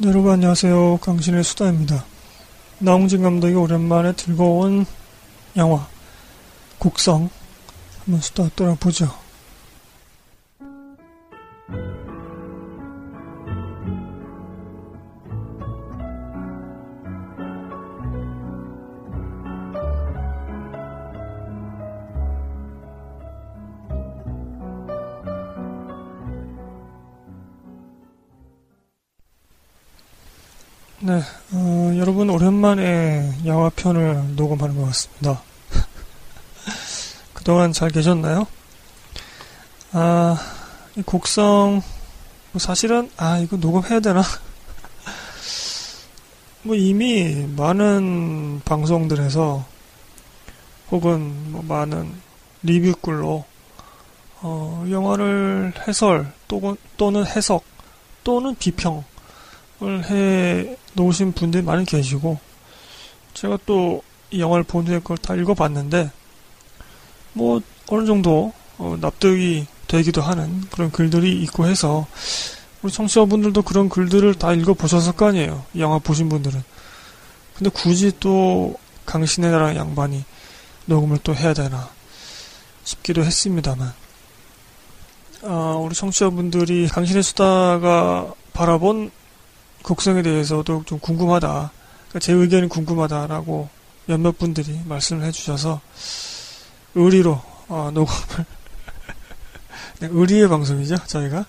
네, 여러분 안녕하세요. 강신의 수다입니다. 나홍진 감독이 오랜만에 들고 온 영화 곡성 한번 수다 떠나보죠. 같습니다. 그동안 잘 계셨나요? 아, 이 곡성, 뭐 사실은, 아, 이거 녹음해야 되나? 뭐 이미 많은 방송들에서 혹은 뭐 많은 리뷰글로 어, 영화를 해설 또, 또는 해석 또는 비평 해 놓으신 분들이 많이 계시고 제가 또 이 영화를 본 후에 그걸 다 읽어봤는데 뭐 어느 정도 어, 납득이 되기도 하는 그런 글들이 있고 해서 우리 청취자분들도 그런 글들을 다 읽어보셨을 거 아니에요. 이 영화 보신 분들은. 근데 굳이 또 강신의 나라 양반이 녹음을 또 해야 되나 싶기도 했습니다만 아, 우리 청취자분들이 강신의 수다가 바라본 곡성에 대해서도 좀 궁금하다. 그러니까 제 의견이 궁금하다라고 몇몇 분들이 말씀을 해주셔서 의리로 어, 녹음을 네, 의리의 방송이죠 저희가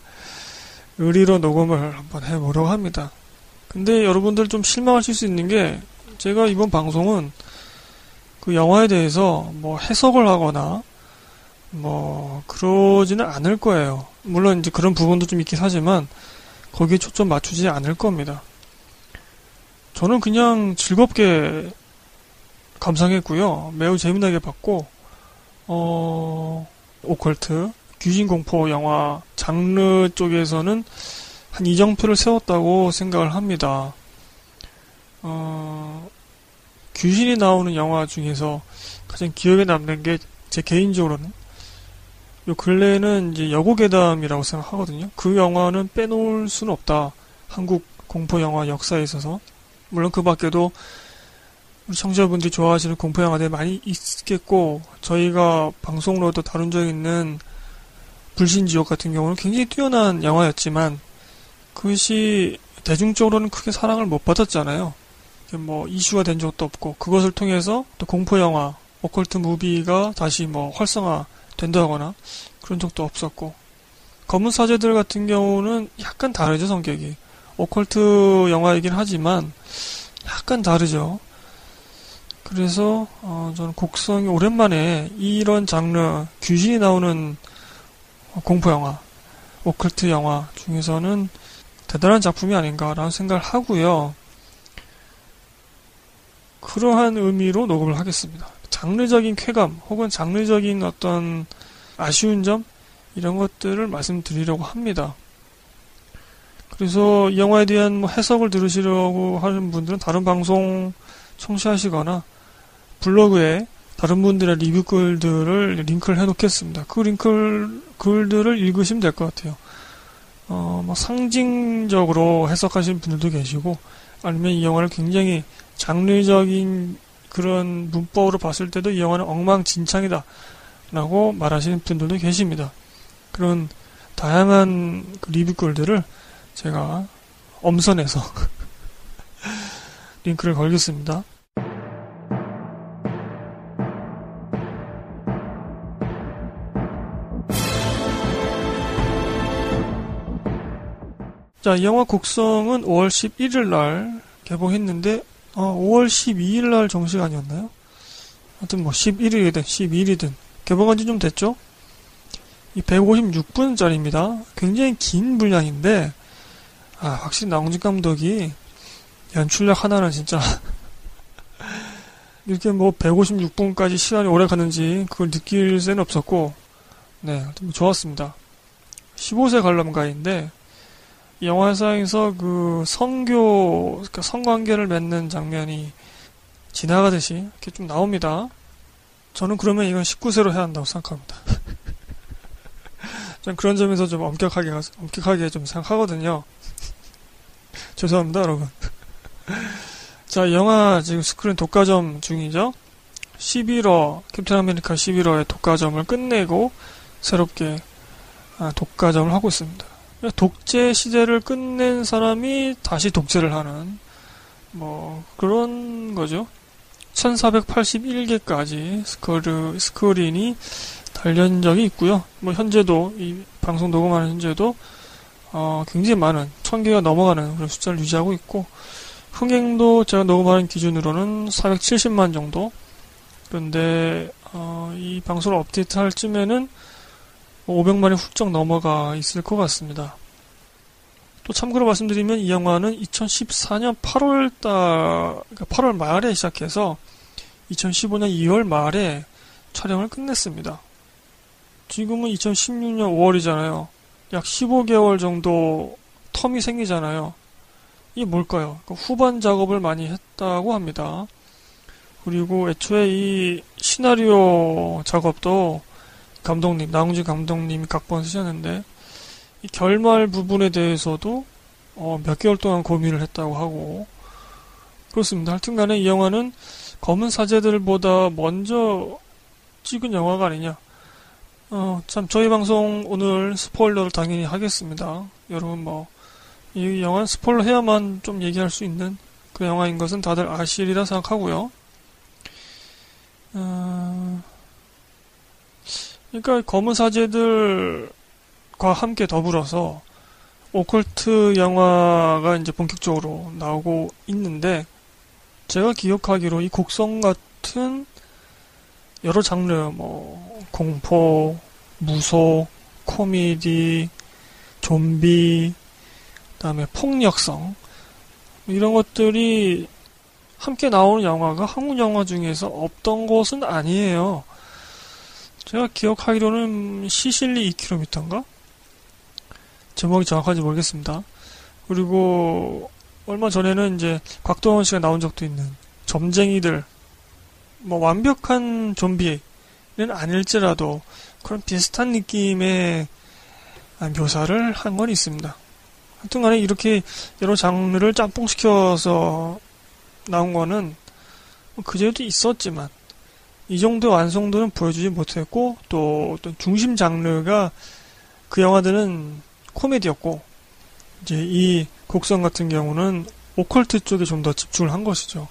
의리로 녹음을 한번 해보려고 합니다. 근데 여러분들 좀 실망하실 수 있는 게 제가 이번 방송은 그 영화에 대해서 뭐 해석을 하거나 뭐 그러지는 않을 거예요. 물론 이제 그런 부분도 좀 있긴 하지만 거기에 초점 맞추지 않을 겁니다. 저는 그냥 즐겁게 감상했고요. 매우 재미나게 봤고, 어, 오컬트, 귀신 공포 영화 장르 쪽에서는 한 이정표를 세웠다고 생각을 합니다. 어, 귀신이 나오는 영화 중에서 가장 기억에 남는 게 제 개인적으로는 요 근래에는 이제 여고괴담이라고 생각하거든요. 그 영화는 빼놓을 수는 없다. 한국 공포 영화 역사에 있어서. 물론 그 밖에도 우리 청취자분들이 좋아하시는 공포 영화들이 많이 있겠고, 저희가 방송으로도 다룬 적 있는 불신지옥 같은 경우는 굉장히 뛰어난 영화였지만, 그것이 대중적으로는 크게 사랑을 못 받았잖아요. 뭐 이슈가 된 적도 없고, 그것을 통해서 또 공포 영화, 오컬트 무비가 다시 뭐 활성화 된다거나 그런 적도 없었고 검은 사제들 같은 경우는 약간 다르죠 성격이 오컬트 영화이긴 하지만 약간 다르죠 그래서 어, 저는 곡성이 오랜만에 이런 장르 귀신이 나오는 공포 영화 오컬트 영화 중에서는 대단한 작품이 아닌가라는 생각을 하고요 그러한 의미로 녹음을 하겠습니다 장르적인 쾌감 혹은 장르적인 어떤 아쉬운 점 이런 것들을 말씀드리려고 합니다. 그래서 이 영화에 대한 뭐 해석을 들으시려고 하는 분들은 다른 방송 청취하시거나 블로그에 다른 분들의 리뷰 글들을 링크를 해놓겠습니다. 그 링크 글들을 읽으시면 될 것 같아요. 어, 뭐 상징적으로 해석하시는 분들도 계시고 아니면 이 영화를 굉장히 장르적인 그런 문법으로 봤을 때도 이 영화는 엉망진창이다. 라고 말하시는 분들도 계십니다. 그런 다양한 그 리뷰 글들을 제가 엄선해서 링크를 걸겠습니다. 자, 이 영화 곡성은 5월 11일 날 개봉했는데 어, 5월 12일 날 정식 아니었나요? 하여튼 뭐 11일이든 12일이든 개봉한 지 좀 됐죠? 이 156분짜리입니다. 굉장히 긴 분량인데 아, 확실히 나홍진 감독이 연출력 하나는 진짜 이렇게 뭐 156분까지 시간이 오래 가는지 그걸 느낄 새는 없었고 네, 뭐 좋았습니다. 15세 관람가인데 영화상에서 그 성교, 그러니까 성관계를 맺는 장면이 지나가듯이 이렇게 좀 나옵니다. 저는 그러면 이건 19세로 해야 한다고 생각합니다. 전 그런 점에서 좀 엄격하게, 엄격하게 좀 생각하거든요. 죄송합니다, 여러분. 자, 영화 지금 스크린 독과점 중이죠? 11호, 캡틴 아메리카 11호의 독과점을 끝내고 새롭게 아, 독과점을 하고 있습니다. 독재 시대를 끝낸 사람이 다시 독재를 하는 뭐 그런 거죠. 1481개까지 스크류, 스크린이 달린 적이 있고요. 뭐 현재도 이 방송 녹음하는 현재도 어, 굉장히 많은 1000개가 넘어가는 그런 숫자를 유지하고 있고 흥행도 제가 녹음하는 기준으로는 470만 정도 그런데 어, 이 방송을 업데이트할 쯤에는 500만이 훌쩍 넘어가 있을 것 같습니다. 또 참고로 말씀드리면 이 영화는 2014년 8월달, 그러니까 8월 말에 시작해서 2015년 2월 말에 촬영을 끝냈습니다. 지금은 2016년 5월이잖아요. 약 15개월 정도 텀이 생기잖아요. 이게 뭘까요? 그러니까 후반 작업을 많이 했다고 합니다. 그리고 애초에 이 시나리오 작업도 감독님, 나홍진 감독님이 각본 쓰셨는데, 이 결말 부분에 대해서도 어, 몇 개월 동안 고민을 했다고 하고, 그렇습니다. 하여튼 간에 이 영화는 검은 사제들보다 먼저 찍은 영화가 아니냐. 어, 참, 저희 방송 오늘 스포일러를 당연히 하겠습니다. 여러분 뭐, 이 영화는 스포일러 해야만 좀 얘기할 수 있는 그 영화인 것은 다들 아시리라 생각하고요. 어, 그러니까 검은 사제들과 함께 더불어서 오컬트 영화가 이제 본격적으로 나오고 있는데 제가 기억하기로 이 곡성 같은 여러 장르 뭐 공포, 무속, 코미디, 좀비, 그다음에 폭력성 이런 것들이 함께 나오는 영화가 한국 영화 중에서 없던 것은 아니에요. 제가 기억하기로는 시실리 2km인가? 제목이 정확한지 모르겠습니다. 그리고 얼마 전에는 이제 곽도원 씨가 나온 적도 있는 점쟁이들 뭐 완벽한 좀비는 아닐지라도 그런 비슷한 느낌의 묘사를 한 건 있습니다. 하여튼 간에 이렇게 여러 장르를 짬뽕시켜서 나온 거는 그제도 있었지만 이 정도 완성도는 보여주지 못했고 또 어떤 중심 장르가 그 영화들은 코미디였고 이제 이 곡선 같은 경우는 오컬트 쪽에 좀 더 집중을 한 것이죠.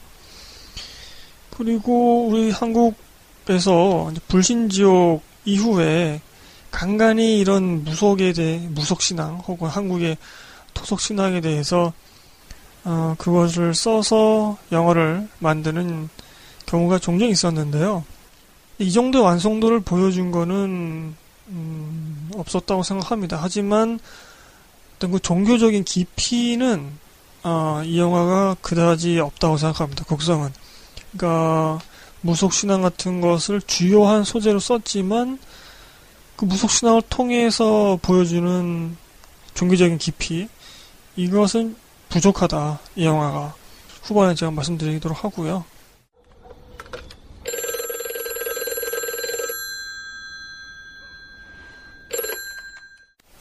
그리고 우리 한국에서 불신지옥 이후에 간간히 이런 무속에 대해 무속신앙 혹은 한국의 토속신앙에 대해서 어, 그것을 써서 영어를 만드는 경우가 종종 있었는데요. 이 정도의 완성도를 보여준 거는 음, 없었다고 생각합니다. 하지만 어떤 그 종교적인 깊이는 어, 이 영화가 그다지 없다고 생각합니다. 곡성은. 그러니까 무속 신앙 같은 것을 주요한 소재로 썼지만 그 무속 신앙을 통해서 보여주는 종교적인 깊이 이것은 부족하다 이 영화가 후반에 제가 말씀드리도록 하고요.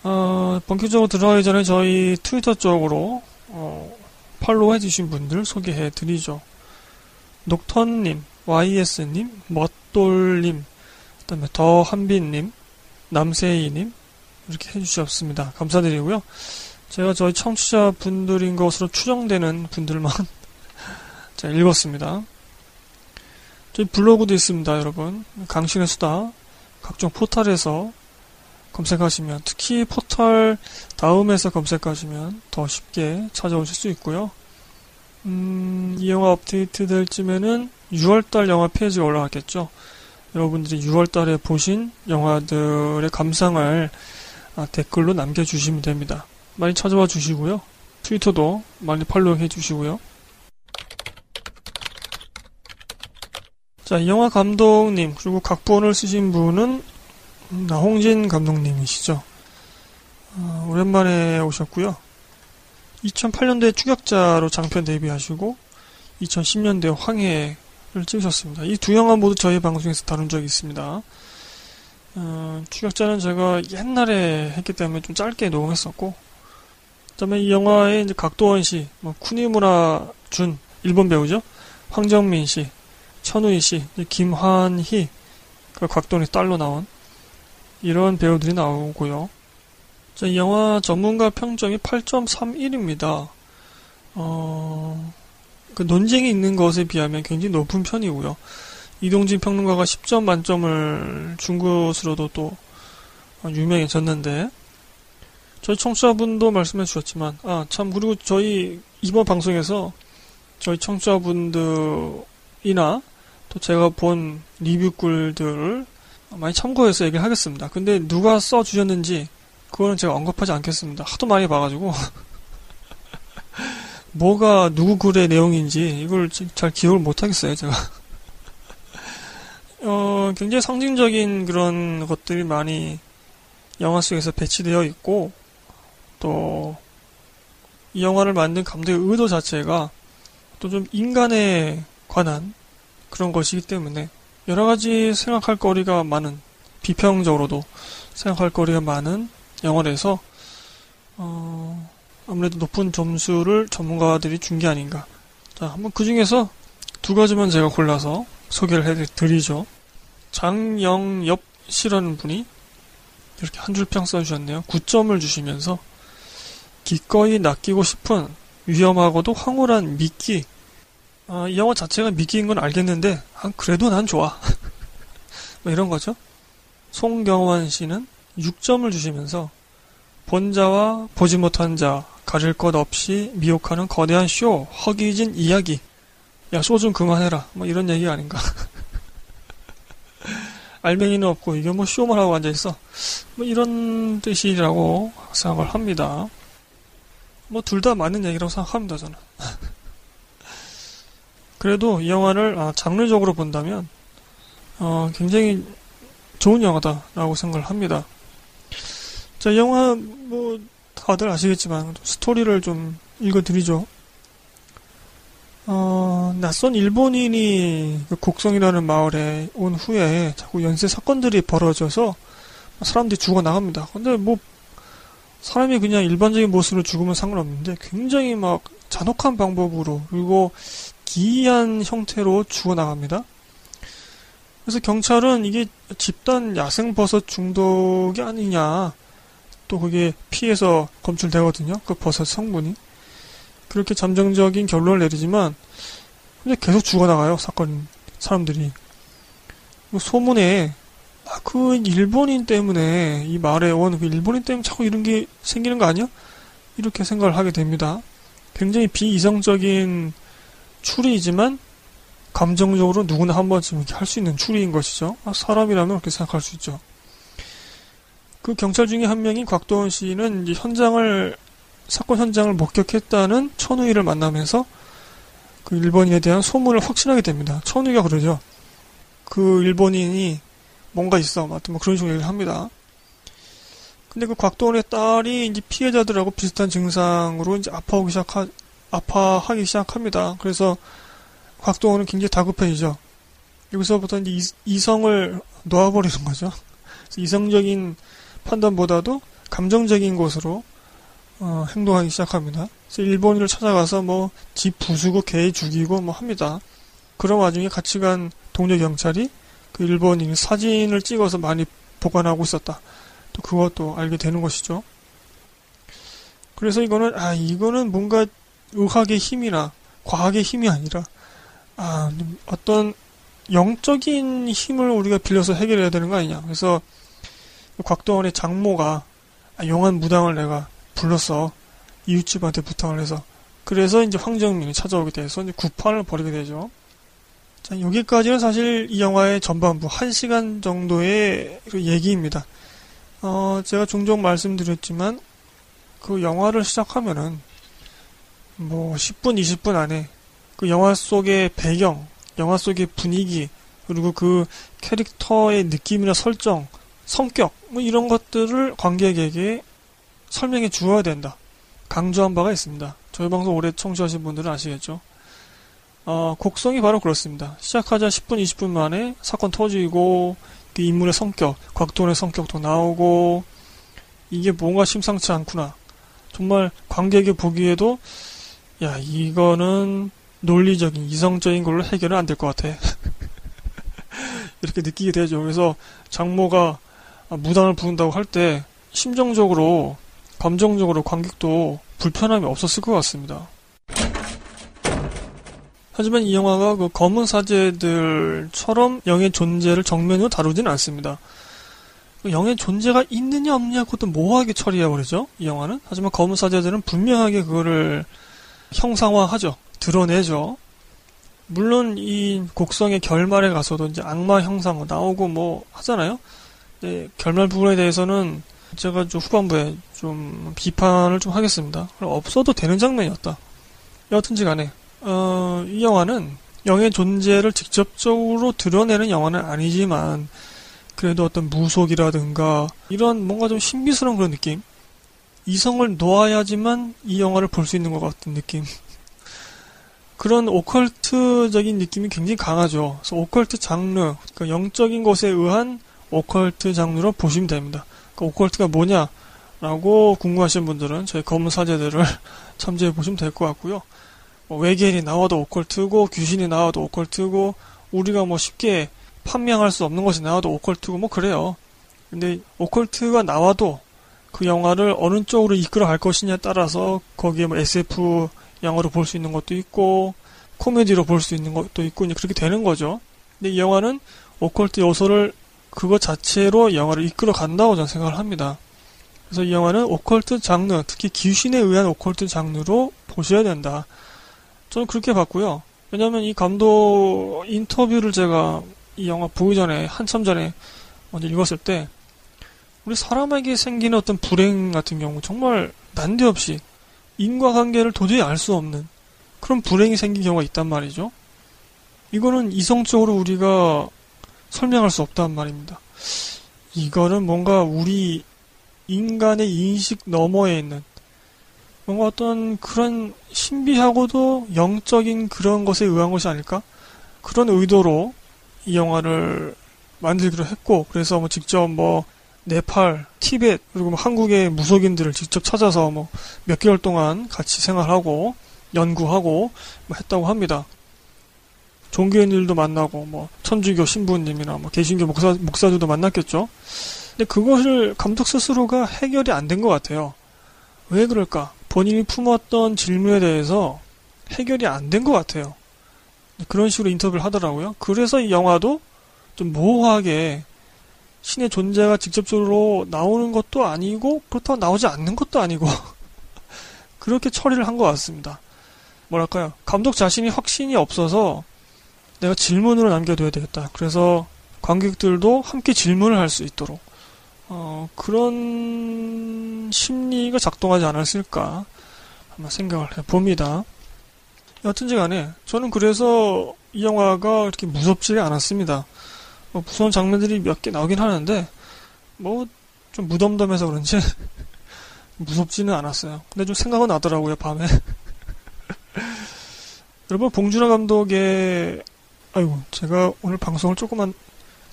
어, 본격적으로 들어가기 전에 저희 트위터 쪽으로 어, 팔로우 해주신 분들 소개해 드리죠. 녹턴님, YS님, 멋돌님, 그 다음에 더한빈님, 남세희님, 이렇게 해주셨습니다. 감사드리고요. 제가 저희 청취자 분들인 것으로 추정되는 분들만 자, 읽었습니다. 저희 블로그도 있습니다, 여러분. 강신의 수다. 각종 포털에서 검색하시면, 특히 포털 다음에서 검색하시면 더 쉽게 찾아오실 수 있고요. 음, 이 영화 업데이트 될 쯤에는 6월달 영화 페이지가 올라갔겠죠. 여러분들이 6월달에 보신 영화들의 감상을 아, 댓글로 남겨주시면 됩니다. 많이 찾아와 주시고요. 트위터도 많이 팔로우 해 주시고요. 자, 이 영화 감독님, 그리고 각본을 쓰신 분은 나홍진 감독님이시죠. 어, 오랜만에 오셨고요. 2008년도에 추격자로 장편 데뷔하시고 2010년도에 황해를 찍으셨습니다. 이 두 영화 모두 저희 방송에서 다룬 적이 있습니다. 어, 추격자는 제가 옛날에 했기 때문에 좀 짧게 녹음했었고 그다음에 이 영화에 이제 각도원 씨, 뭐 쿠니무라 준 일본 배우죠. 황정민 씨, 천우희 씨, 김환희, 그 각도원의 딸로 나온 이런 배우들이 나오고요. 자, 영화 전문가 평점이 8.31입니다. 어, 그 논쟁이 있는 것에 비하면 굉장히 높은 편이고요. 이동진 평론가가 10점 만점을 준 것으로도 또 유명해졌는데, 저희 청취자분도 말씀해 주셨지만, 아, 참, 그리고 저희 이번 방송에서 저희 청취자분들이나 또 제가 본 리뷰글들을 많이 참고해서 얘기를 하겠습니다. 근데 누가 써주셨는지, 그거는 제가 언급하지 않겠습니다. 하도 많이 봐가지고. 뭐가 누구 글의 내용인지 이걸 잘 기억을 못하겠어요, 제가. 어, 굉장히 상징적인 그런 것들이 많이 영화 속에서 배치되어 있고, 또, 이 영화를 만든 감독의 의도 자체가 또 좀 인간에 관한 그런 것이기 때문에 여러 가지 생각할 거리가 많은, 비평적으로도 생각할 거리가 많은 영화라서, 어, 아무래도 높은 점수를 전문가들이 준 게 아닌가. 자, 한번 그 중에서 두 가지만 제가 골라서 소개를 해드리죠. 장영엽 씨라는 분이 이렇게 한 줄 평 써주셨네요. 9점을 주시면서 기꺼이 낚이고 싶은 위험하고도 황홀한 미끼. 아, 이 영화 자체가 미끼인 건 알겠는데, 아, 그래도 난 좋아. 뭐 이런 거죠. 송경환 씨는 6점을 주시면서 본 자와 보지 못한 자, 가릴 것 없이 미혹하는 거대한 쇼, 허기진 이야기. 야, 쇼 좀 그만해라. 뭐 이런 얘기 아닌가. 알맹이는 없고 이게 뭐 쇼만 하고 앉아있어. 뭐 이런 뜻이라고 생각을 합니다. 뭐 둘 다 맞는 얘기라고 생각합니다, 저는. 그래도 이 영화를 아, 장르적으로 본다면 어, 굉장히 좋은 영화다라고 생각을 합니다. 자, 영화 뭐 다들 아시겠지만 스토리를 좀 읽어드리죠. 어, 낯선 일본인이 그 곡성이라는 마을에 온 후에 자꾸 연쇄 사건들이 벌어져서 사람들이 죽어 나갑니다. 근데 뭐 사람이 그냥 일반적인 모습으로 죽으면 상관없는데 굉장히 막 잔혹한 방법으로 그리고 기이한 형태로 죽어 나갑니다. 그래서 경찰은 이게 집단 야생버섯 중독이 아니냐 또 그게 피해서 검출되거든요. 그 버섯 성분이. 그렇게 잠정적인 결론을 내리지만 근데 계속 죽어나가요 사건 사람들이 뭐 소문에 아, 그 일본인 때문에 이 말에 온그 일본인 때문에 자꾸 이런 게 생기는 거 아니야? 이렇게 생각을 하게 됩니다. 굉장히 비이성적인 추리이지만 감정적으로 누구나 한 번쯤 이렇게 할수 있는 추리인 것이죠. 아, 사람이라면 그렇게 생각할 수 있죠. 그 경찰 중에 한 명인 곽도원 씨는 현장을 사건 현장을 목격했다는 천우희를 만나면서 그 일본인에 대한 소문을 확신하게 됩니다. 천우희가 그러죠. 그 일본인이 뭔가 있어. 하여튼 뭐 그런 식으로 얘기를 합니다. 근데 그 곽도원의 딸이 이제 피해자들하고 비슷한 증상으로 이제 아파하기 시작하, 아파하기 시작합니다. 그래서 곽도원은 굉장히 다급해지죠. 여기서부터 이제 이성을 놓아버리는 거죠. 이성적인 판단보다도 감정적인 것으로 어, 행동하기 시작합니다. 그래서 일본인을 찾아가서 뭐 집 부수고 개 죽이고 뭐 합니다. 그런 와중에 같이 간 동료 경찰이 그 일본인 사진을 찍어서 많이 보관하고 있었다. 또 그것도 알게 되는 것이죠. 그래서 이거는 아 이거는 뭔가 의학의 힘이나 과학의 힘이 아니라 아 어떤 영적인 힘을 우리가 빌려서 해결해야 되는 거 아니냐. 그래서 곽도원의 장모가 아, 용한 무당을 내가 불렀어. 이웃집한테 부탁을 해서. 그래서 이제 황정민이 찾아오게 돼서 이제 구판을 벌이게 되죠. 자, 여기까지는 사실 이 영화의 전반부 1시간 정도의 그 얘기입니다. 어, 제가 종종 말씀드렸지만 그 영화를 시작하면은 뭐 10분, 20분 안에 그 영화 속의 배경, 영화 속의 분위기, 그리고 그 캐릭터의 느낌이나 설정, 성격, 뭐 이런 것들을 관객에게 설명해 주어야 된다. 강조한 바가 있습니다. 저희 방송 오래 청취하신 분들은 아시겠죠? 어, 곡성이 바로 그렇습니다. 시작하자 10분, 20분 만에 사건 터지고, 그 인물의 성격, 곽도원의 성격도 나오고, 이게 뭔가 심상치 않구나. 정말 관객이 보기에도 야 이거는 논리적인 이성적인 걸로 해결은 안 될 것 같아. 이렇게 느끼게 되죠. 그래서 장모가 무당을 부른다고 할 때 심정적으로 감정적으로 관객도 불편함이 없었을 것 같습니다. 하지만 이 영화가 그 검은 사제들처럼 영의 존재를 정면으로 다루지는 않습니다. 그 영의 존재가 있느냐 없느냐 그것도 모호하게 처리해버리죠. 이 영화는. 하지만 검은 사제들은 분명하게 그거를 형상화하죠. 드러내죠. 물론 이 곡성의 결말에 가서도 이제 악마 형상 나오고 뭐 하잖아요. 네, 결말 부분에 대해서는 제가 좀 후반부에 좀 비판을 좀 하겠습니다. 없어도 되는 장면이었다. 여하튼지 간에 어, 이 영화는 영의 존재를 직접적으로 드러내는 영화는 아니지만 그래도 어떤 무속이라든가 이런 뭔가 좀 신비스러운 그런 느낌 이성을 놓아야지만 이 영화를 볼 수 있는 것 같은 느낌 그런 오컬트적인 느낌이 굉장히 강하죠. 그래서 오컬트 장르, 그러니까 영적인 것에 의한 오컬트 장르로 보시면 됩니다. 그 오컬트가 뭐냐 라고 궁금하신 분들은 저희 검은 사제들을 참조해 보시면 될 것 같고요. 뭐 외계인이 나와도 오컬트고 귀신이 나와도 오컬트고 우리가 뭐 쉽게 판명할 수 없는 것이 나와도 오컬트고 뭐 그래요. 근데 오컬트가 나와도 그 영화를 어느 쪽으로 이끌어 갈 것이냐에 따라서 거기에 뭐 SF 영화로 볼 수 있는 것도 있고 코미디로 볼 수 있는 것도 있고 그렇게 되는 거죠. 근데 이 영화는 오컬트 요소를 그것 자체로 영화를 이끌어 간다고 저는 생각을 합니다. 그래서 이 영화는 오컬트 장르, 특히 귀신에 의한 오컬트 장르로 보셔야 된다. 저는 그렇게 봤고요. 왜냐하면 이 감독 인터뷰를 제가 이 영화 보기 전에 한참 전에 먼저 읽었을 때 우리 사람에게 생기는 어떤 불행 같은 경우 정말 난데없이 인과관계를 도저히 알 수 없는 그런 불행이 생긴 경우가 있단 말이죠. 이거는 이성적으로 우리가 설명할 수 없단 말입니다. 이거는 뭔가 우리 인간의 인식 너머에 있는 뭔가 어떤 그런 신비하고도 영적인 그런 것에 의한 것이 아닐까? 그런 의도로 이 영화를 만들기로 했고, 그래서 뭐 직접 뭐 네팔, 티벳, 그리고 뭐 한국의 무속인들을 직접 찾아서 뭐 몇 개월 동안 같이 생활하고 연구하고 뭐 했다고 합니다. 종교인들도 만나고 뭐 천주교 신부님이나 뭐 개신교 목사 목사들도 만났겠죠. 근데 그것을 감독 스스로가 해결이 안 된 것 같아요. 왜 그럴까? 본인이 품었던 질문에 대해서 해결이 안 된 것 같아요. 그런 식으로 인터뷰를 하더라고요. 그래서 이 영화도 좀 모호하게 신의 존재가 직접적으로 나오는 것도 아니고 그렇다고 나오지 않는 것도 아니고 그렇게 처리를 한 것 같습니다. 뭐랄까요? 감독 자신이 확신이 없어서 내가 질문으로 남겨둬야 되겠다. 그래서 관객들도 함께 질문을 할 수 있도록 어, 그런 심리가 작동하지 않았을까 한번 생각을 해봅니다. 여튼지 간에 저는 그래서 이 영화가 이렇게 무섭지 않았습니다. 뭐 무서운 장면들이 몇 개 나오긴 하는데 뭐 좀 무덤덤해서 그런지 무섭지는 않았어요. 근데 좀 생각은 나더라고요 밤에. 여러분 봉준호 감독의 아이고 제가 오늘 방송을 조금만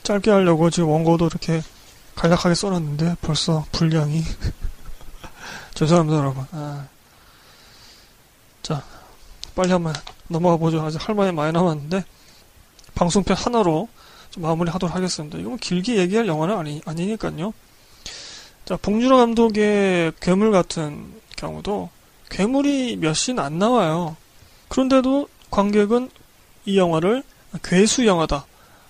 짧게 하려고 지금 원고도 이렇게 간략하게 써놨는데 벌써 분량이 죄송합니다 여러분. 아. 자 빨리 한번 넘어가 보죠. 아직 할 말이 많이 남았는데 방송편 하나로 마무리 하도록 하겠습니다. 이건 길게 얘기할 영화는 아니, 아니니까요. 자, 봉준호 감독의 괴물 같은 경우도 괴물이 몇 씬 안 나와요. 그런데도 관객은 이 영화를 괴수 영화다.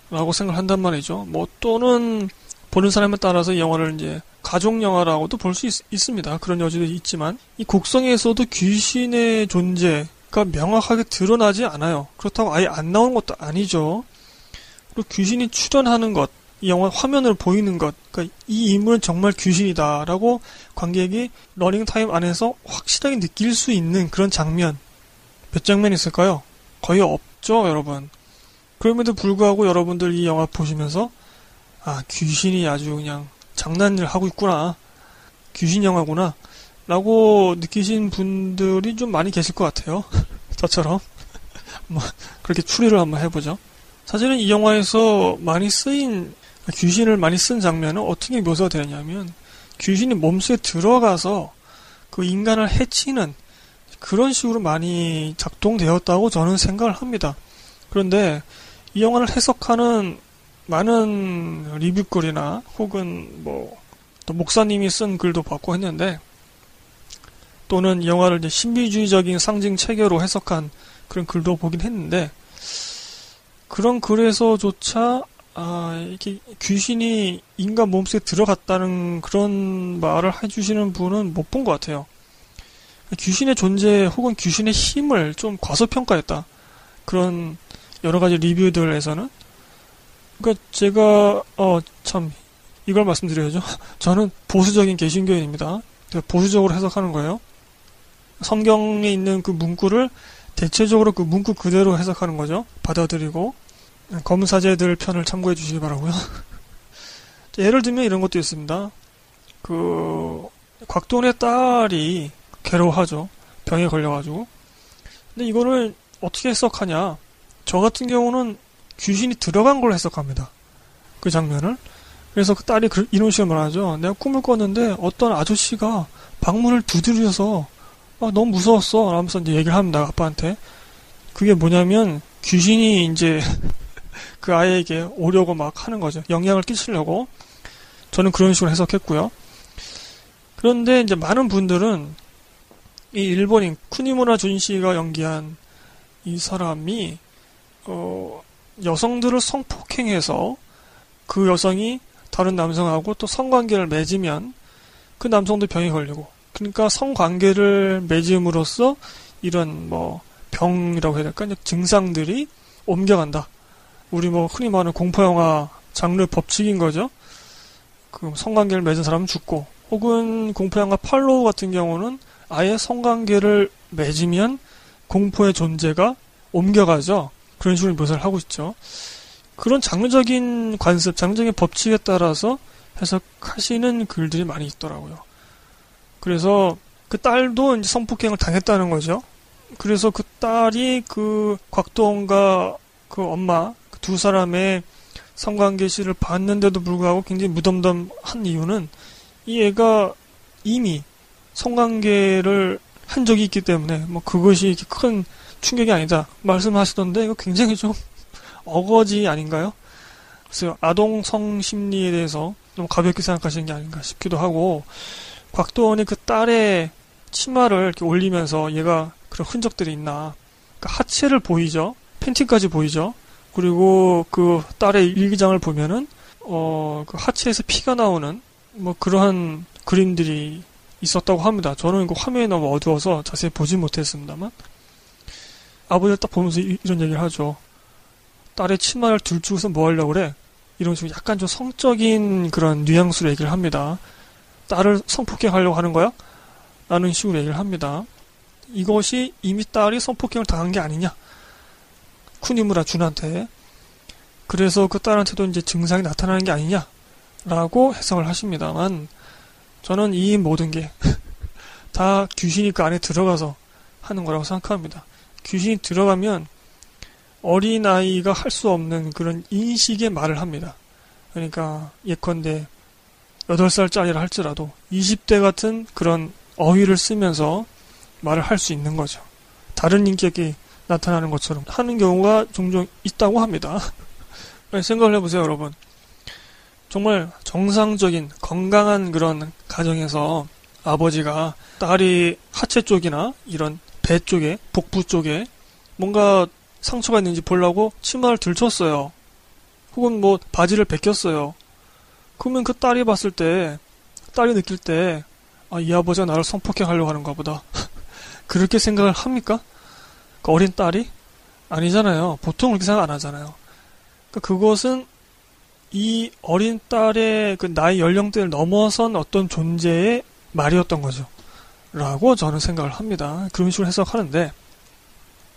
라고 생각한단 말이죠. 뭐 또는 보는 사람에 따라서 이 영화를 이제 가족 영화라고도 볼 수 있습니다. 그런 여지도 있지만 이 곡성에서도 귀신의 존재가 명확하게 드러나지 않아요. 그렇다고 아예 안 나오는 것도 아니죠. 그리고 귀신이 출연하는 것, 이 영화 화면으로 보이는 것, 그러니까 이 인물은 정말 귀신이다라고 관객이 러닝 타임 안에서 확실하게 느낄 수 있는 그런 장면 몇 장면 있을까요? 거의 없죠, 여러분. 그럼에도 불구하고 여러분들 이 영화 보시면서 아 귀신이 아주 그냥 장난을 하고 있구나, 귀신 영화구나, 라고 느끼신 분들이 좀 많이 계실 것 같아요. 저처럼. 뭐 그렇게 추리를 한번 해보죠. 사실은 이 영화에서 많이 쓰인 귀신을 많이 쓴 장면은 어떻게 묘사가 되냐면 귀신이 몸속에 들어가서 그 인간을 해치는 그런 식으로 많이 작동되었다고 저는 생각을 합니다. 그런데 이 영화를 해석하는 많은 리뷰 글이나 혹은 뭐 또 목사님이 쓴 글도 봤고 했는데 또는 이 영화를 이제 신비주의적인 상징 체계로 해석한 그런 글도 보긴 했는데 그런 글에서조차 아, 이렇게 귀신이 인간 몸속에 들어갔다는 그런 말을 해주시는 분은 못 본 것 같아요. 귀신의 존재 혹은 귀신의 힘을 좀 과소평가했다. 그런 여러 가지 리뷰들에서는. 그러니까 제가, 어, 참, 이걸 말씀드려야죠. 저는 보수적인 개신교인입니다. 보수적으로 해석하는 거예요. 성경에 있는 그 문구를 대체적으로 그 문구 그대로 해석하는 거죠. 받아들이고. 검사제들 편을 참고해 주시기 바라고요. 예를 들면 이런 것도 있습니다. 그 곽돈의 딸이 괴로워하죠. 병에 걸려가지고. 근데 이거를 어떻게 해석하냐? 저 같은 경우는 귀신이 들어간 걸 해석합니다. 그 장면을. 그래서 그 딸이 이런 식으로 말하죠. 내가 꿈을 꿨는데 어떤 아저씨가 방문을 두드려서 아, 너무 무서웠어. 라면서 이제 얘기를 합니다. 아빠한테. 그게 뭐냐면 귀신이 이제 그 아이에게 오려고 막 하는 거죠. 영향을 끼치려고. 저는 그런 식으로 해석했고요. 그런데 이제 많은 분들은 이 일본인 쿠니무라 준씨가 연기한 이 사람이 어, 여성들을 성폭행해서 그 여성이 다른 남성하고 또 성관계를 맺으면 그 남성도 병이 걸리고 그러니까 성관계를 맺음으로써 이런 뭐 병이라고 해야 될까 증상들이 옮겨간다. 우리 뭐 흔히 말하는 공포 영화 장르 법칙인 거죠. 그 성관계를 맺은 사람은 죽고 혹은 공포 영화 팔로우 같은 경우는 아예 성관계를 맺으면 공포의 존재가 옮겨가죠. 그런 식으로 묘사를 하고 있죠. 그런 장르적인 관습, 장르적인 법칙에 따라서 해석하시는 글들이 많이 있더라고요. 그래서 그 딸도 이제 성폭행을 당했다는 거죠. 그래서 그 딸이 그 곽도원과 그 엄마 그 두 사람의 성관계 시를 봤는데도 불구하고 굉장히 무덤덤한 이유는 이 애가 이미 성관계를 한 적이 있기 때문에 뭐 그것이 큰 충격이 아니다 말씀하시던데 이거 굉장히 좀 어거지 아닌가요? 그래서 아동 성 심리에 대해서 좀 가볍게 생각하시는 게 아닌가 싶기도 하고 곽도원이 그 딸의 치마를 이렇게 올리면서 얘가 그런 흔적들이 있나 그러니까 하체를 보이죠 팬티까지 보이죠 그리고 그 딸의 일기장을 보면은 어, 그 하체에서 피가 나오는 뭐 그러한 그림들이 있었다고 합니다. 저는 그 화면이 너무 어두워서 자세히 보지 못했습니다만 아버지를 딱 보면서 이, 런 얘기를 하죠. 딸의 치마를 들추고서 뭐 하려고 그래? 이런 식으로 약간 좀 성적인 그런 뉘앙스로 얘기를 합니다. 딸을 성폭행하려고 하는 거야? 라는 식으로 얘기를 합니다. 이것이 이미 딸이 성폭행을 당한 게 아니냐? 쿠니무라 준한테. 그래서 그 딸한테도 이제 증상이 나타나는 게 아니냐 라고 해석을 하십니다만 저는 이 모든 게 다 귀신이 그 안에 들어가서 하는 거라고 생각합니다. 귀신이 들어가면 어린아이가 할 수 없는 그런 인식의 말을 합니다. 그러니까 예컨대 8살짜리라 할지라도 20대 같은 그런 어휘를 쓰면서 말을 할 수 있는 거죠. 다른 인격이 나타나는 것처럼 하는 경우가 종종 있다고 합니다. 생각을 해보세요, 여러분. 정말 정상적인 건강한 그런 가정에서 아버지가 딸이 하체 쪽이나 이런 배 쪽에 복부 쪽에 뭔가 상처가 있는지 보려고 치마를 들쳤어요. 혹은 뭐 바지를 벗겼어요. 그러면 그 딸이 봤을 때 딸이 느낄 때 아, 이 아버지가 나를 성폭행하려고 하는가 보다. 그렇게 생각을 합니까? 그 어린 딸이? 아니잖아요. 보통 그렇게 생각 안 하잖아요. 그러니까 그것은 이 어린 딸의 그 나이 연령대를 넘어선 어떤 존재의 말이었던 거죠. 라고 저는 생각을 합니다. 그런 식으로 해석하는데,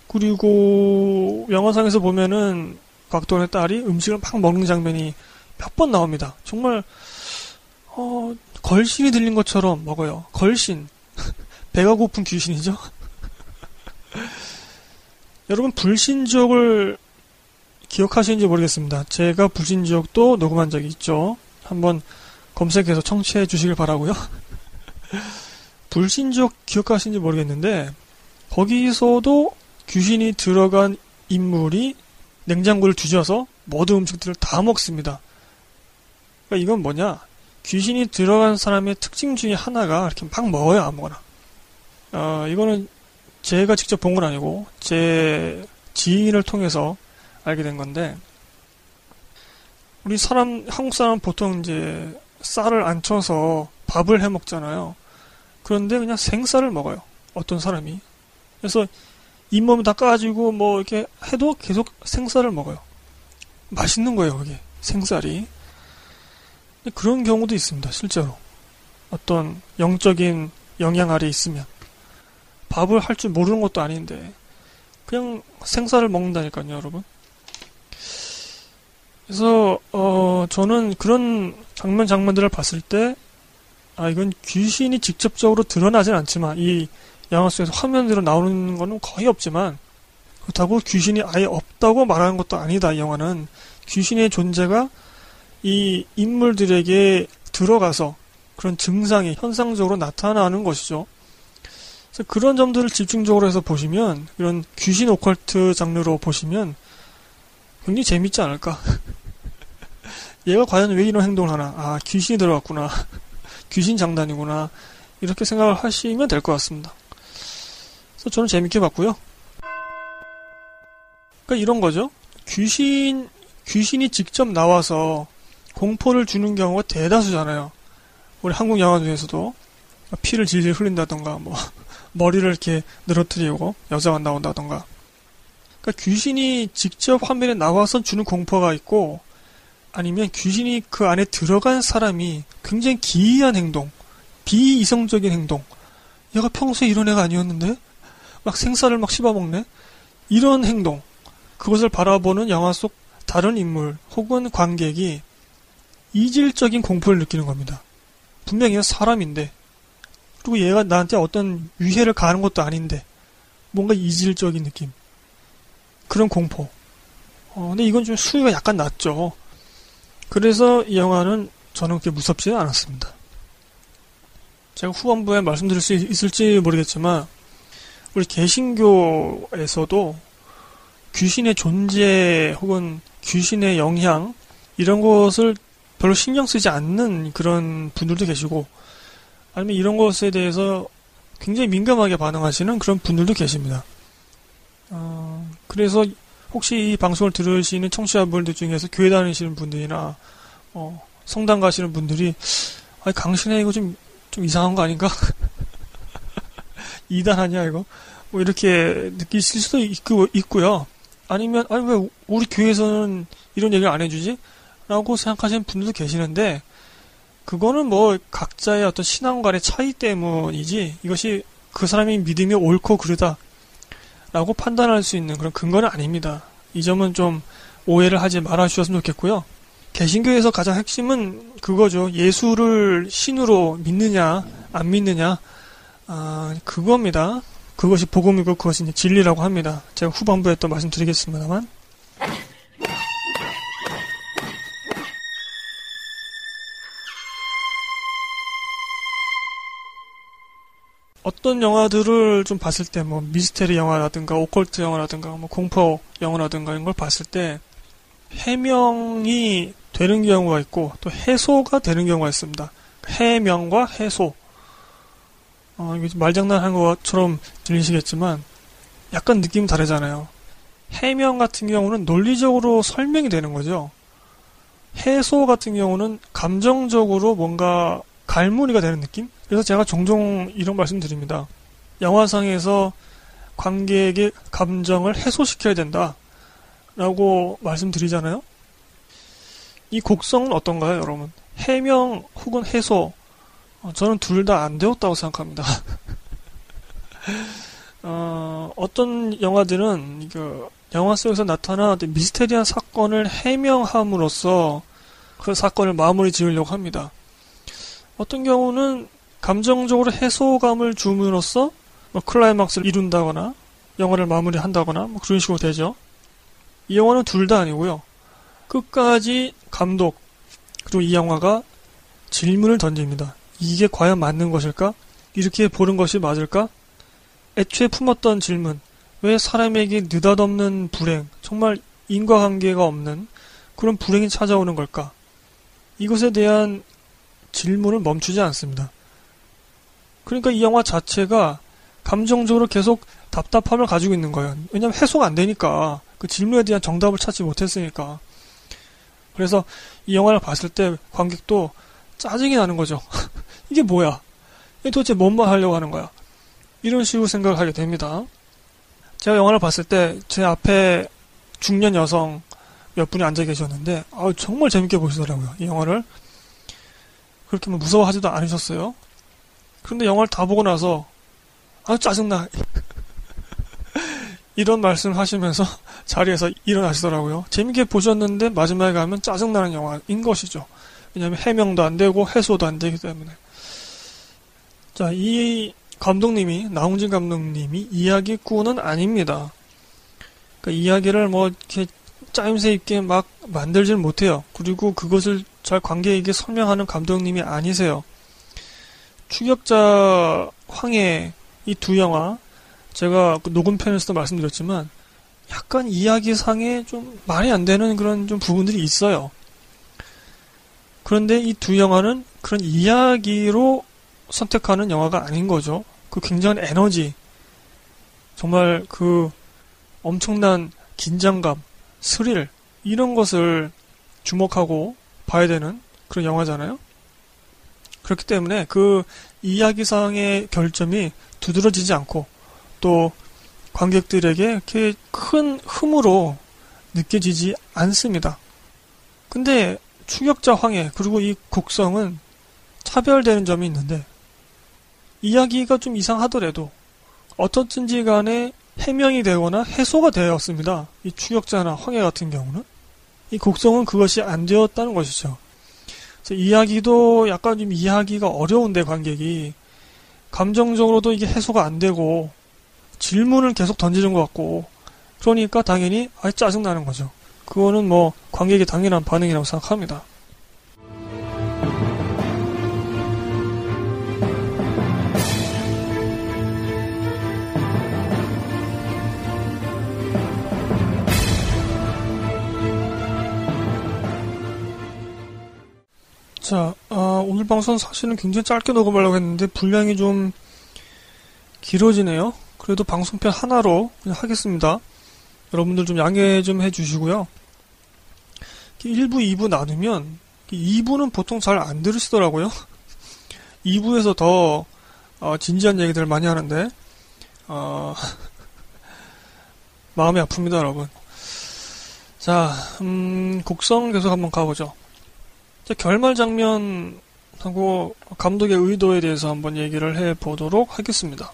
그리고 영화상에서 보면은 곽도의 딸이 음식을 막 먹는 장면이 몇 번 나옵니다. 정말, 어, 걸신이 들린 것처럼 먹어요. 걸신. 배가 고픈 귀신이죠? 여러분 불신지옥을 기억하시는지 모르겠습니다. 제가 불신지옥도 녹음한 적이 있죠. 한번 검색해서 청취해 주시길 바라고요. 불신족 기억하시는지 모르겠는데 거기서도 귀신이 들어간 인물이 냉장고를 뒤져서 모든 음식들을 다 먹습니다. 그러니까 이건 뭐냐? 귀신이 들어간 사람의 특징 중에 하나가 이렇게 막 먹어요, 아무거나. 어, 이거는 제가 직접 본 건 아니고, 제 지인을 통해서 알게 된 건데, 우리 사람, 한국 사람 보통 이제 쌀을 안 쳐서 밥을 해 먹잖아요. 그런데 그냥 생쌀을 먹어요. 어떤 사람이. 그래서 잇몸 다 까가지고 뭐 이렇게 해도 계속 생쌀을 먹어요. 맛있는 거예요, 그게. 생쌀이. 그런 경우도 있습니다, 실제로. 어떤 영적인 영향 아래 있으면. 밥을 할 줄 모르는 것도 아닌데, 그냥 생쌀을 먹는다니까요, 여러분. 그래서, 어, 저는 그런 장면, 장면들을 봤을 때, 아, 이건 귀신이 직접적으로 드러나진 않지만, 이 영화 속에서 화면으로 나오는 거는 거의 없지만, 그렇다고 귀신이 아예 없다고 말하는 것도 아니다, 이 영화는. 귀신의 존재가 이 인물들에게 들어가서 그런 증상이 현상적으로 나타나는 것이죠. 그래서 그런 점들을 집중적으로 해서 보시면 이런 귀신 오컬트 장르로 보시면 굉장히 재밌지 않을까? 얘가 과연 왜 이런 행동을 하나? 아, 귀신이 들어갔구나. 귀신 장단이구나. 이렇게 생각을 하시면 될 것 같습니다. 그래서 저는 재밌게 봤고요. 그러니까 이런 거죠. 귀신, 귀신이 직접 나와서 공포를 주는 경우가 대다수잖아요. 우리 한국 영화 중에서도 피를 질질 흘린다던가 뭐 머리를 이렇게 늘어뜨리고 여자가 나온다던가 그러니까 귀신이 직접 화면에 나와서 주는 공포가 있고 아니면 귀신이 그 안에 들어간 사람이 굉장히 기이한 행동 비이성적인 행동 얘가 평소에 이런 애가 아니었는데 막 생사를 막 씹어먹네 이런 행동 그것을 바라보는 영화 속 다른 인물 혹은 관객이 이질적인 공포를 느끼는 겁니다. 분명히 사람인데, 그리고 얘가 나한테 어떤 위해를 가하는 것도 아닌데, 뭔가 이질적인 느낌. 그런 공포. 어, 근데 이건 좀 수위가 약간 낮죠. 그래서 이 영화는 저는 그렇게 무섭지는 않았습니다. 제가 후반부에 말씀드릴 수 있을지 모르겠지만, 우리 개신교에서도 귀신의 존재 혹은 귀신의 영향, 이런 것을 별로 신경 쓰지 않는 그런 분들도 계시고 아니면 이런 것에 대해서 굉장히 민감하게 반응하시는 그런 분들도 계십니다. 어, 그래서 혹시 이 방송을 들으시는 청취자분들 중에서 교회 다니시는 분들이나 어, 성당 가시는 분들이 아 강신혜 이거 좀, 좀 이상한 거 아닌가? 이단 아니야 이거? 뭐 이렇게 느끼실 수도 있고, 있고요. 아니면 아니 왜 우리 교회에서는 이런 얘기를 안 해주지? 라고 생각하시는 분들도 계시는데, 그거는 뭐 각자의 어떤 신앙관의 차이 때문이지, 이것이 그 사람이 믿음이 옳고 그르다. 라고 판단할 수 있는 그런 근거는 아닙니다. 이 점은 좀 오해를 하지 말아 주셨으면 좋겠고요. 개신교에서 가장 핵심은 그거죠. 예수를 신으로 믿느냐, 안 믿느냐, 아, 그겁니다. 그것이 복음이고 그것이 진리라고 합니다. 제가 후반부에 또 말씀드리겠습니다만. 어떤 영화들을 좀 봤을 때 뭐 미스테리 영화라든가 오컬트 영화라든가 뭐 공포 영화라든가 이런 걸 봤을 때 해명이 되는 경우가 있고 또 해소가 되는 경우가 있습니다. 해명과 해소. 어, 이게 말장난한 것처럼 들리시겠지만 약간 느낌 다르잖아요. 해명 같은 경우는 논리적으로 설명이 되는 거죠. 해소 같은 경우는 감정적으로 뭔가 갈무리가 되는 느낌? 그래서 제가 종종 이런 말씀 드립니다. 영화상에서 관객의 감정을 해소시켜야 된다. 라고 말씀드리잖아요. 이 곡성은 어떤가요, 여러분? 해명 혹은 해소. 어, 저는 둘 다 안 되었다고 생각합니다. 어, 어떤 영화들은 그 영화 속에서 나타난 미스테리한 사건을 해명함으로써 그 사건을 마무리 지으려고 합니다. 어떤 경우는 감정적으로 해소감을 줌으로써 뭐 클라이막스를 이룬다거나 영화를 마무리한다거나 뭐 그런 식으로 되죠. 이 영화는 둘 다 아니고요. 끝까지 감독 그리고 이 영화가 질문을 던집니다. 이게 과연 맞는 것일까? 이렇게 보는 것이 맞을까? 애초에 품었던 질문, 왜 사람에게 느닷없는 불행, 정말 인과관계가 없는 그런 불행이 찾아오는 걸까? 이것에 대한 질문을 멈추지 않습니다. 그러니까 이 영화 자체가 감정적으로 계속 답답함을 가지고 있는 거예요. 왜냐하면 해소가 안 되니까 그 질문에 대한 정답을 찾지 못했으니까. 그래서 이 영화를 봤을 때 관객도 짜증이 나는 거죠. 이게 뭐야? 이게 도대체 뭔 말 하려고 하는 거야? 이런 식으로 생각을 하게 됩니다. 제가 영화를 봤을 때 제 앞에 중년 여성 몇 분이 앉아 계셨는데 아, 정말 재밌게 보시더라고요. 이 영화를. 그렇게 뭐 무서워하지도 않으셨어요. 그런데 영화를 다 보고 나서 아 짜증나. 이런 말씀 하시면서 자리에서 일어나시더라고요. 재밌게 보셨는데 마지막에 가면 짜증나는 영화인 것이죠. 왜냐하면 해명도 안 되고 해소도 안 되기 때문에. 자, 이 감독님이 나홍진 감독님이 이야기꾼은 아닙니다. 그러니까 이야기를 뭐 이렇게 짜임새 있게 막 만들질 못해요. 그리고 그것을 잘 관객에게 설명하는 감독님이 아니세요. 추격자 황해 이 두 영화 제가 그 녹음편에서도 말씀드렸지만 약간 이야기상에 좀 말이 안 되는 그런 좀 부분들이 있어요. 그런데 이 두 영화는 그런 이야기로 선택하는 영화가 아닌 거죠. 그 굉장한 에너지, 정말 그 엄청난 긴장감, 스릴, 이런 것을 주목하고 봐야 되는 그런 영화잖아요. 그렇기 때문에 그 이야기상의 결점이 두드러지지 않고 또 관객들에게 이렇게 큰 흠으로 느껴지지 않습니다. 근데 추격자 황해 그리고 이 곡성은 차별되는 점이 있는데 이야기가 좀 이상하더라도 어떻든지 간에 해명이 되거나 해소가 되었습니다. 이 추격자나 황해 같은 경우는 이 곡성은 그것이 안 되었다는 것이죠. 이야기도 약간 좀 이해하기가 어려운데 관객이 감정적으로도 이게 해소가 안 되고 질문을 계속 던지는 것 같고 그러니까 당연히 아 짜증 나는 거죠. 그거는 뭐 관객의 당연한 반응이라고 생각합니다. 자, 아, 오늘 방송 사실은 굉장히 짧게 녹음하려고 했는데 분량이 좀 길어지네요. 그래도 방송편 하나로 그냥 하겠습니다. 여러분들 좀 양해 좀 해주시고요. 1부, 2부 나누면 2부는 보통 잘 안 들으시더라고요. 2부에서 더 어, 진지한 얘기들 많이 하는데 어, 마음이 아픕니다, 여러분. 자, 음, 곡성 계속 한번 가보죠. 자, 결말 장면하고 감독의 의도에 대해서 한번 얘기를 해 보도록 하겠습니다.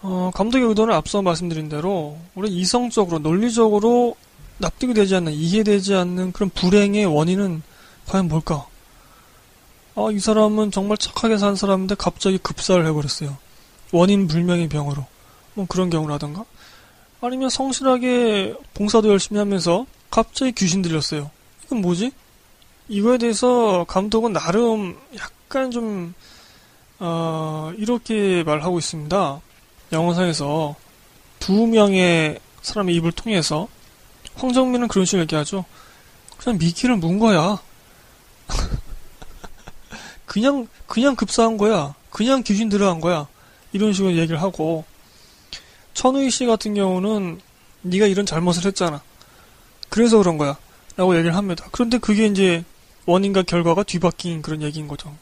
어, 감독의 의도는 앞서 말씀드린 대로 우리 이성적으로 논리적으로 납득이 되지 않는 이해되지 않는 그런 불행의 원인은 과연 뭘까? 아, 이 사람은 정말 착하게 산 사람인데 갑자기 급사를 해버렸어요. 원인 불명의 병으로. 뭐 그런 경우라던가. 아니면 성실하게 봉사도 열심히 하면서 갑자기 귀신 들렸어요. 이건 뭐지? 이거에 대해서 감독은 나름 약간 좀, 어, 이렇게 말하고 있습니다. 영화상에서 두 명의 사람의 입을 통해서 황정민은 그런 식으로 얘기하죠. 그냥 미끼를 문 거야. 그냥, 그냥 급사한 거야. 그냥 귀신 들어간 거야. 이런 식으로 얘기를 하고, 천우희 씨 같은 경우는 네가 이런 잘못을 했잖아. 그래서 그런 거야. 라고 얘기를 합니다. 그런데 그게 이제 원인과 결과가 뒤바뀐 그런 얘기인 거죠.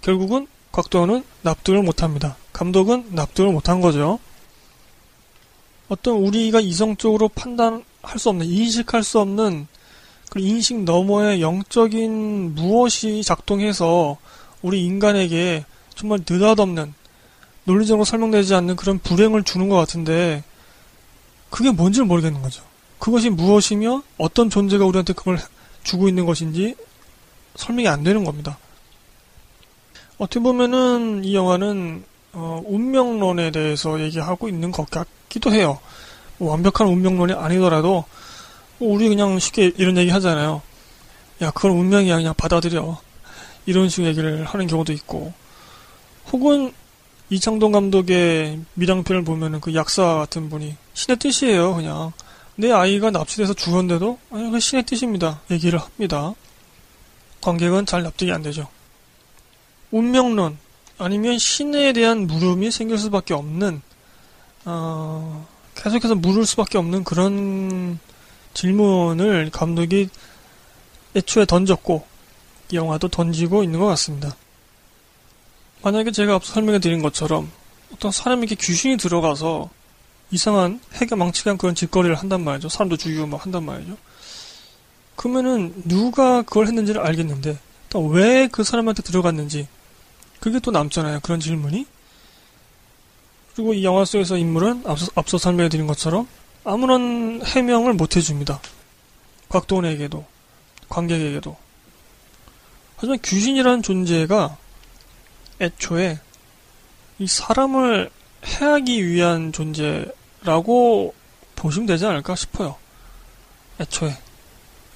결국은 곽도원은 납득을 못합니다. 감독은 납득을 못한 거죠. 어떤 우리가 이성적으로 판단할 수 없는, 인식할 수 없는 그 인식 너머의 영적인 무엇이 작동해서 우리 인간에게 정말 느닷없는 논리적으로 설명되지 않는 그런 불행을 주는 것 같은데 그게 뭔지를 모르겠는 거죠. 그것이 무엇이며 어떤 존재가 우리한테 그걸 주고 있는 것인지 설명이 안 되는 겁니다. 어떻게 보면은 이 영화는 어, 운명론에 대해서 얘기하고 있는 것 같기도 해요. 뭐 완벽한 운명론이 아니더라도 뭐 우리 그냥 쉽게 이런 얘기 하잖아요. 야 그건 운명이야 그냥 받아들여. 이런 식의 얘기를 하는 경우도 있고 혹은 이창동 감독의 미장편을 보면은 그 약사 같은 분이 신의 뜻이에요, 그냥. 내 아이가 납치돼서 죽었는데도, 아니, 그 신의 뜻입니다. 얘기를 합니다. 관객은 잘 납득이 안 되죠. 운명론, 아니면 신에 대한 물음이 생길 수밖에 없는, 어, 계속해서 물을 수밖에 없는 그런 질문을 감독이 애초에 던졌고, 이 영화도 던지고 있는 것 같습니다. 만약에 제가 앞서 설명해 드린 것처럼 어떤 사람에게 귀신이 들어가서 이상한 망치한 그런 짓거리를 한단 말이죠. 사람도 죽이고 막 한단 말이죠. 그러면은 누가 그걸 했는지를 알겠는데 또 왜 그 사람한테 들어갔는지 그게 또 남잖아요. 그런 질문이. 그리고 이 영화 속에서 인물은 앞서, 앞서 설명해 드린 것처럼 아무런 해명을 못 해줍니다. 곽도원에게도 관객에게도. 하지만 귀신이라는 존재가 애초에 이 사람을 해하기 위한 존재라고 보시면 되지 않을까 싶어요. 애초에.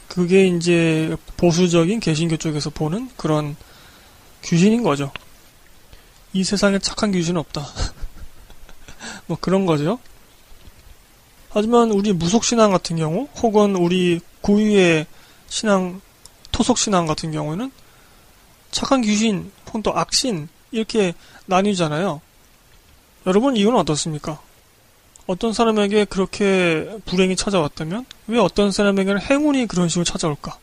그게 이제 보수적인 개신교 쪽에서 보는 그런 귀신인 거죠. 이 세상에 착한 귀신은 없다. 뭐 그런 거죠. 하지만 우리 무속신앙 같은 경우, 혹은 우리 고유의 신앙, 토속신앙 같은 경우에는 착한 귀신, 혹은 또 악신, 이렇게 나뉘잖아요. 여러분, 이유는 어떻습니까? 어떤 사람에게 그렇게 불행이 찾아왔다면, 왜 어떤 사람에게는 행운이 그런 식으로 찾아올까?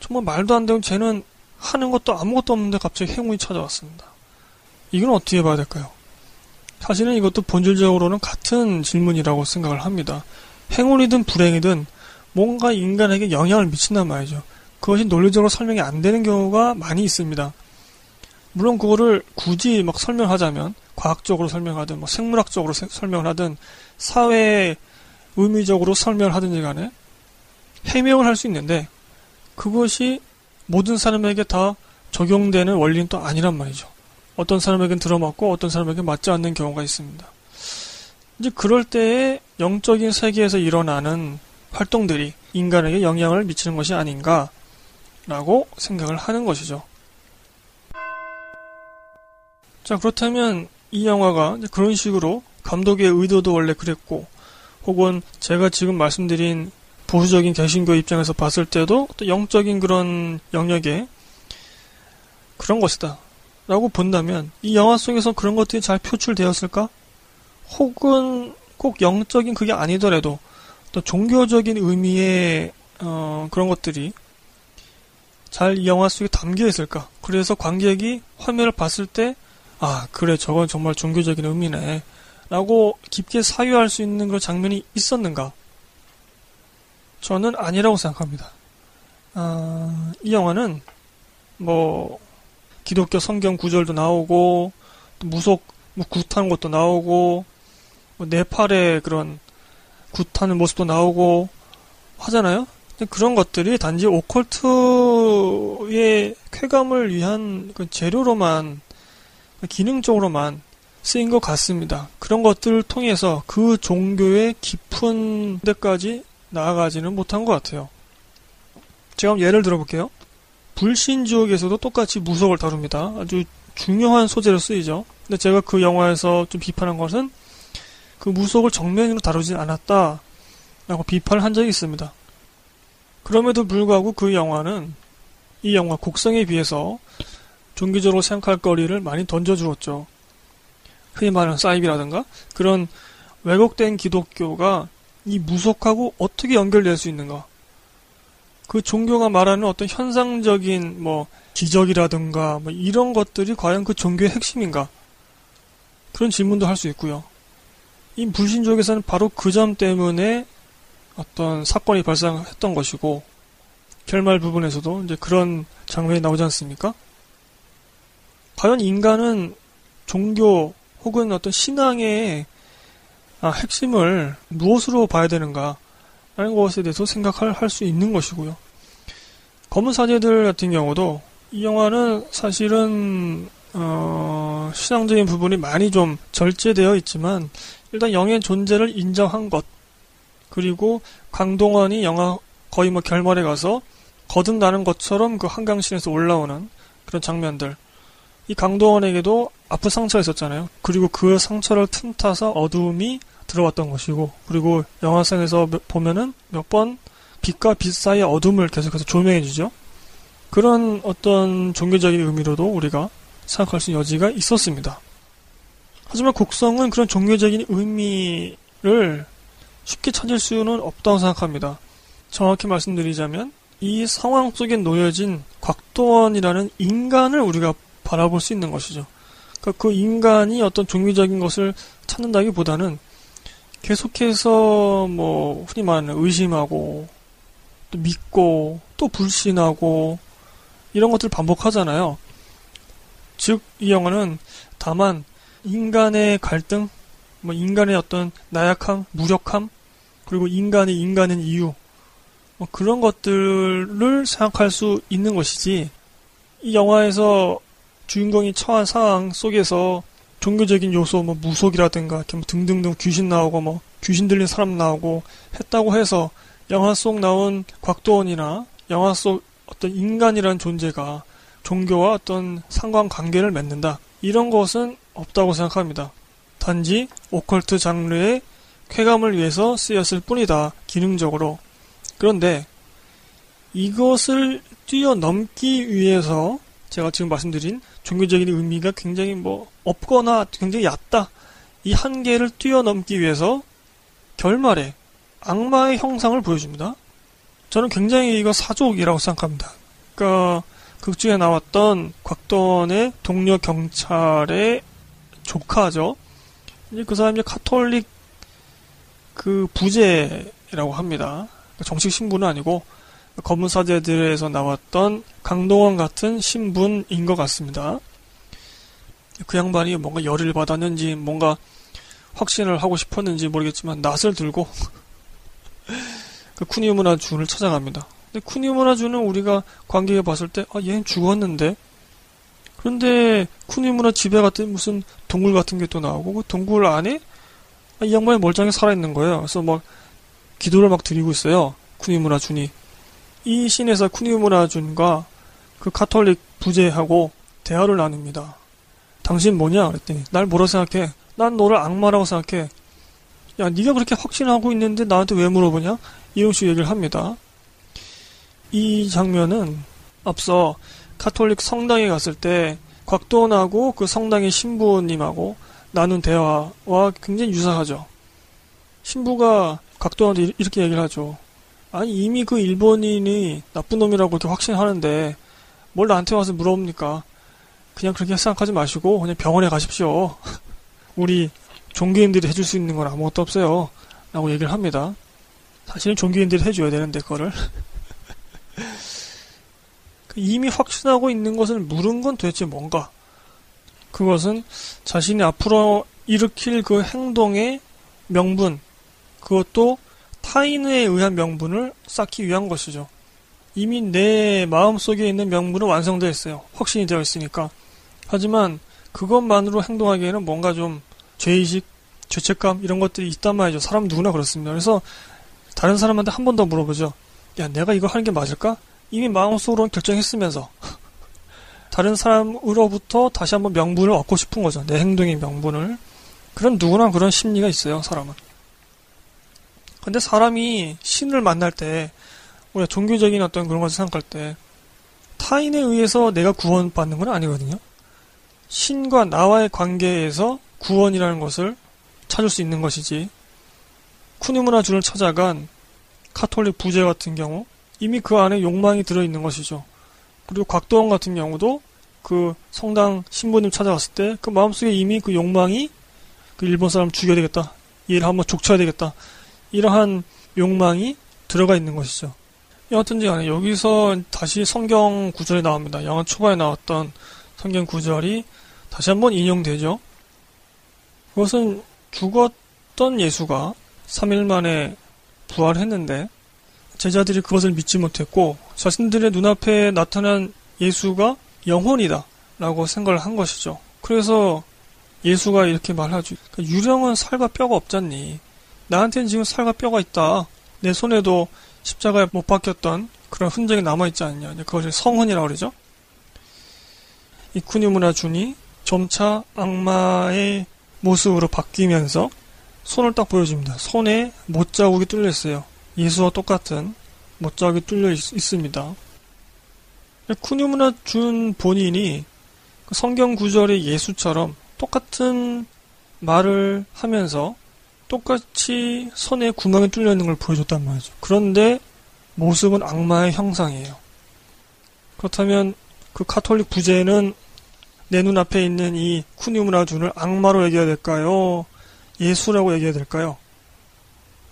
정말 말도 안 되는 쟤는 하는 것도 아무것도 없는데 갑자기 행운이 찾아왔습니다. 이건 어떻게 봐야 될까요? 사실은 이것도 본질적으로는 같은 질문이라고 생각을 합니다. 행운이든 불행이든 뭔가 인간에게 영향을 미친단 말이죠. 그것이 논리적으로 설명이 안 되는 경우가 많이 있습니다. 물론 그거를 굳이 막 설명하자면 과학적으로 설명하든 뭐 생물학적으로 세, 설명을 하든 사회 의미적으로 설명을 하든지 간에 해명을 할 수 있는데 그것이 모든 사람에게 다 적용되는 원리는 또 아니란 말이죠. 어떤 사람에겐 들어맞고 어떤 사람에겐 맞지 않는 경우가 있습니다. 이제 그럴 때에 영적인 세계에서 일어나는 활동들이 인간에게 영향을 미치는 것이 아닌가라고 생각을 하는 것이죠. 자, 그렇다면 이 영화가 그런 식으로 감독의 의도도 원래 그랬고, 혹은 제가 지금 말씀드린 보수적인 개신교 입장에서 봤을 때도 또 영적인 그런 영역에 그런 것이다. 라고 본다면 이 영화 속에서 그런 것들이 잘 표출되었을까? 혹은 꼭 영적인 그게 아니더라도 또 종교적인 의미의 어, 그런 것들이 잘 이 영화 속에 담겨 있을까? 그래서 관객이 화면을 봤을 때 아, 그래, 저건 정말 종교적인 의미네. 라고 깊게 사유할 수 있는 그런 장면이 있었는가? 저는 아니라고 생각합니다. 아, 이 영화는, 뭐, 기독교 성경 구절도 나오고, 무속, 뭐, 굿하는 것도 나오고, 뭐 네팔의 그런 굿하는 모습도 나오고, 하잖아요? 그런 것들이 단지 오컬트의 쾌감을 위한 그 재료로만 기능적으로만 쓰인 것 같습니다. 그런 것들을 통해서 그 종교의 깊은 데까지 나아가지는 못한 것 같아요. 제가 예를 들어볼게요. 불신 지옥에서도 똑같이 무속을 다룹니다. 아주 중요한 소재로 쓰이죠. 근데 제가 그 영화에서 좀 비판한 것은 그 무속을 정면으로 다루진 않았다. 라고 비판을 한 적이 있습니다. 그럼에도 불구하고 그 영화는 이 영화 곡성에 비해서 종교적으로 생각할 거리를 많이 던져주었죠. 흔히 말하는 사이비라든가 그런 왜곡된 기독교가 이 무속하고 어떻게 연결될 수 있는가? 그 종교가 말하는 어떤 현상적인 뭐 기적이라든가 뭐 이런 것들이 과연 그 종교의 핵심인가? 그런 질문도 할 수 있고요. 이 불신족에서는 바로 그 점 때문에 어떤 사건이 발생했던 것이고 결말 부분에서도 이제 그런 장면이 나오지 않습니까? 과연 인간은 종교 혹은 어떤 신앙의 아, 핵심을 무엇으로 봐야 되는가 라는 것에 대해서 생각할 수 있는 것이고요. 검은 사제들 같은 경우도 이 영화는 사실은 어, 신앙적인 부분이 많이 좀 절제되어 있지만 일단 영의 존재를 인정한 것 그리고 강동원이 영화 거의 뭐 결말에 가서 거듭나는 것처럼 그 한강신에서 올라오는 그런 장면들 이 강도원에게도 아픈 상처가 있었잖아요. 그리고 그 상처를 틈타서 어두움이 들어왔던 것이고, 그리고 영화상에서 보면은 몇 번 빛과 빛 사이의 어둠을 계속해서 조명해주죠. 그런 어떤 종교적인 의미로도 우리가 생각할 수 있는 여지가 있었습니다. 하지만 곡성은 그런 종교적인 의미를 쉽게 찾을 수는 없다고 생각합니다. 정확히 말씀드리자면 이 상황 속에 놓여진 곽도원이라는 인간을 우리가 바라볼 수 있는 것이죠. 그러니까 그 인간이 어떤 종교적인 것을 찾는다기보다는 계속해서 뭐 흔히 말하는 의심하고 또 믿고 또 불신하고 이런 것들을 반복하잖아요. 즉, 이 영화는 다만 인간의 갈등, 뭐 인간의 어떤 나약함, 무력함, 그리고 인간이 인간인 이유, 뭐 그런 것들을 생각할 수 있는 것이지, 이 영화에서 주인공이 처한 상황 속에서 종교적인 요소, 뭐 무속이라든가, 뭐 등등등 귀신 나오고, 뭐 귀신 들린 사람 나오고 했다고 해서 영화 속 나온 곽도원이나 영화 속 어떤 인간이라는 존재가 종교와 어떤 상관관계를 맺는다. 이런 것은 없다고 생각합니다. 단지 오컬트 장르의 쾌감을 위해서 쓰였을 뿐이다. 기능적으로. 그런데 이것을 뛰어넘기 위해서 제가 지금 말씀드린 종교적인 의미가 굉장히 뭐 없거나 굉장히 얕다. 이 한계를 뛰어넘기 위해서 결말에 악마의 형상을 보여줍니다. 저는 굉장히 이거 사족이라고 생각합니다. 그러니까 극 중에 나왔던 곽돈의 동료 경찰의 조카죠. 이제 그 사람이 카톨릭 그 부제라고 합니다. 그러니까 정식 신분은 아니고 검은 사제들에서 나왔던 강동원 같은 신분인 것 같습니다. 그 양반이 뭔가 열을 받았는지 뭔가 확신을 하고 싶었는지 모르겠지만 낯을 들고 그 쿠니무나 준을 찾아갑니다. 근데 쿠니무나 준은 우리가 관객에 봤을 때, 아, 얘는 죽었는데? 그런데 쿠니무나 집에 갔더니 무슨 동굴 같은 게 또 나오고, 그 동굴 안에 아, 이 양반이 멀쩡히 살아있는 거예요. 그래서 막 기도를 막 드리고 있어요. 쿠니무나 준이. 이 신에서 쿠니무나 준과 그 카톨릭 부제하고 대화를 나눕니다. 당신 뭐냐? 그랬더니 날 뭐라 생각해? 난 너를 악마라고 생각해. 야, 네가 그렇게 확신하고 있는데 나한테 왜 물어보냐? 이런 식으로 얘기를 합니다. 이 장면은 앞서 카톨릭 성당에 갔을 때 곽도원하고 그 성당의 신부님하고 나눈 대화와 굉장히 유사하죠. 신부가 곽도원한테 이렇게 얘기를 하죠. 아니 이미 그 일본인이 나쁜 놈이라고 그렇게 확신하는데 뭘 나한테 와서 물어봅니까? 그냥 그렇게 생각하지 마시고 그냥 병원에 가십시오. 우리 종교인들이 해줄 수 있는 건 아무것도 없어요. 라고 얘기를 합니다. 사실은 종교인들이 해줘야 되는데, 그거를. 그 이미 확신하고 있는 것을 물은 건 도대체 뭔가? 그것은 자신이 앞으로 일으킬 그 행동의 명분, 그것도 타인에 의한 명분을 쌓기 위한 것이죠. 이미 내 마음속에 있는 명분은 완성되어 있어요. 확신이 되어 있으니까. 하지만 그것만으로 행동하기에는 뭔가 좀 죄의식, 죄책감 이런 것들이 있단 말이죠. 사람 누구나 그렇습니다. 그래서 다른 사람한테 한 번 더 물어보죠. 야, 내가 이거 하는 게 맞을까? 이미 마음속으로 결정했으면서 다른 사람으로부터 다시 한번 명분을 얻고 싶은 거죠. 내 행동의 명분을. 그런 누구나 그런 심리가 있어요, 사람은. 근데 사람이 신을 만날 때, 우리가 종교적인 어떤 그런 것을 생각할 때, 타인에 의해서 내가 구원받는 건 아니거든요. 신과 나와의 관계에서 구원이라는 것을 찾을 수 있는 것이지. 쿠니무나 주를 찾아간 카톨릭 부제 같은 경우 이미 그 안에 욕망이 들어있는 것이죠. 그리고 곽도원 같은 경우도 그 성당 신부님 찾아갔을 때 그 마음속에 이미 그 욕망이 그 일본 사람 죽여야 되겠다. 얘를 한번 족쳐야 되겠다. 이러한 욕망이 들어가 있는 것이죠. 여하튼지 간에 여기서 다시 성경 구절이 나옵니다. 영화 초반에 나왔던 성경 구절이 다시 한번 인용되죠. 그것은 죽었던 예수가 3일 만에 부활했는데 제자들이 그것을 믿지 못했고 자신들의 눈앞에 나타난 예수가 영혼이다 라고 생각을 한 것이죠. 그래서 예수가 이렇게 말하죠. 그러니까 유령은 살과 뼈가 없잖니. 나한테는 지금 살과 뼈가 있다. 내 손에도 십자가에 못 박혔던 그런 흔적이 남아있지 않냐. 그것을 성혼이라고 그러죠. 이쿠니무나 준이 점차 악마의 모습으로 바뀌면서 손을 딱 보여줍니다. 손에 못자국이 뚫려 있어요. 예수와 똑같은 못자국이 뚫려 있, 습니다 쿠니무나 준 본인이 그 성경 구절의 예수처럼 똑같은 말을 하면서 똑같이 손에 구멍이 뚫려 있는 걸 보여줬단 말이죠. 그런데 모습은 악마의 형상이에요. 그렇다면 그 카톨릭 부제는 내 눈앞에 있는 이 쿠니무나준을 악마로 얘기해야 될까요? 예수라고 얘기해야 될까요?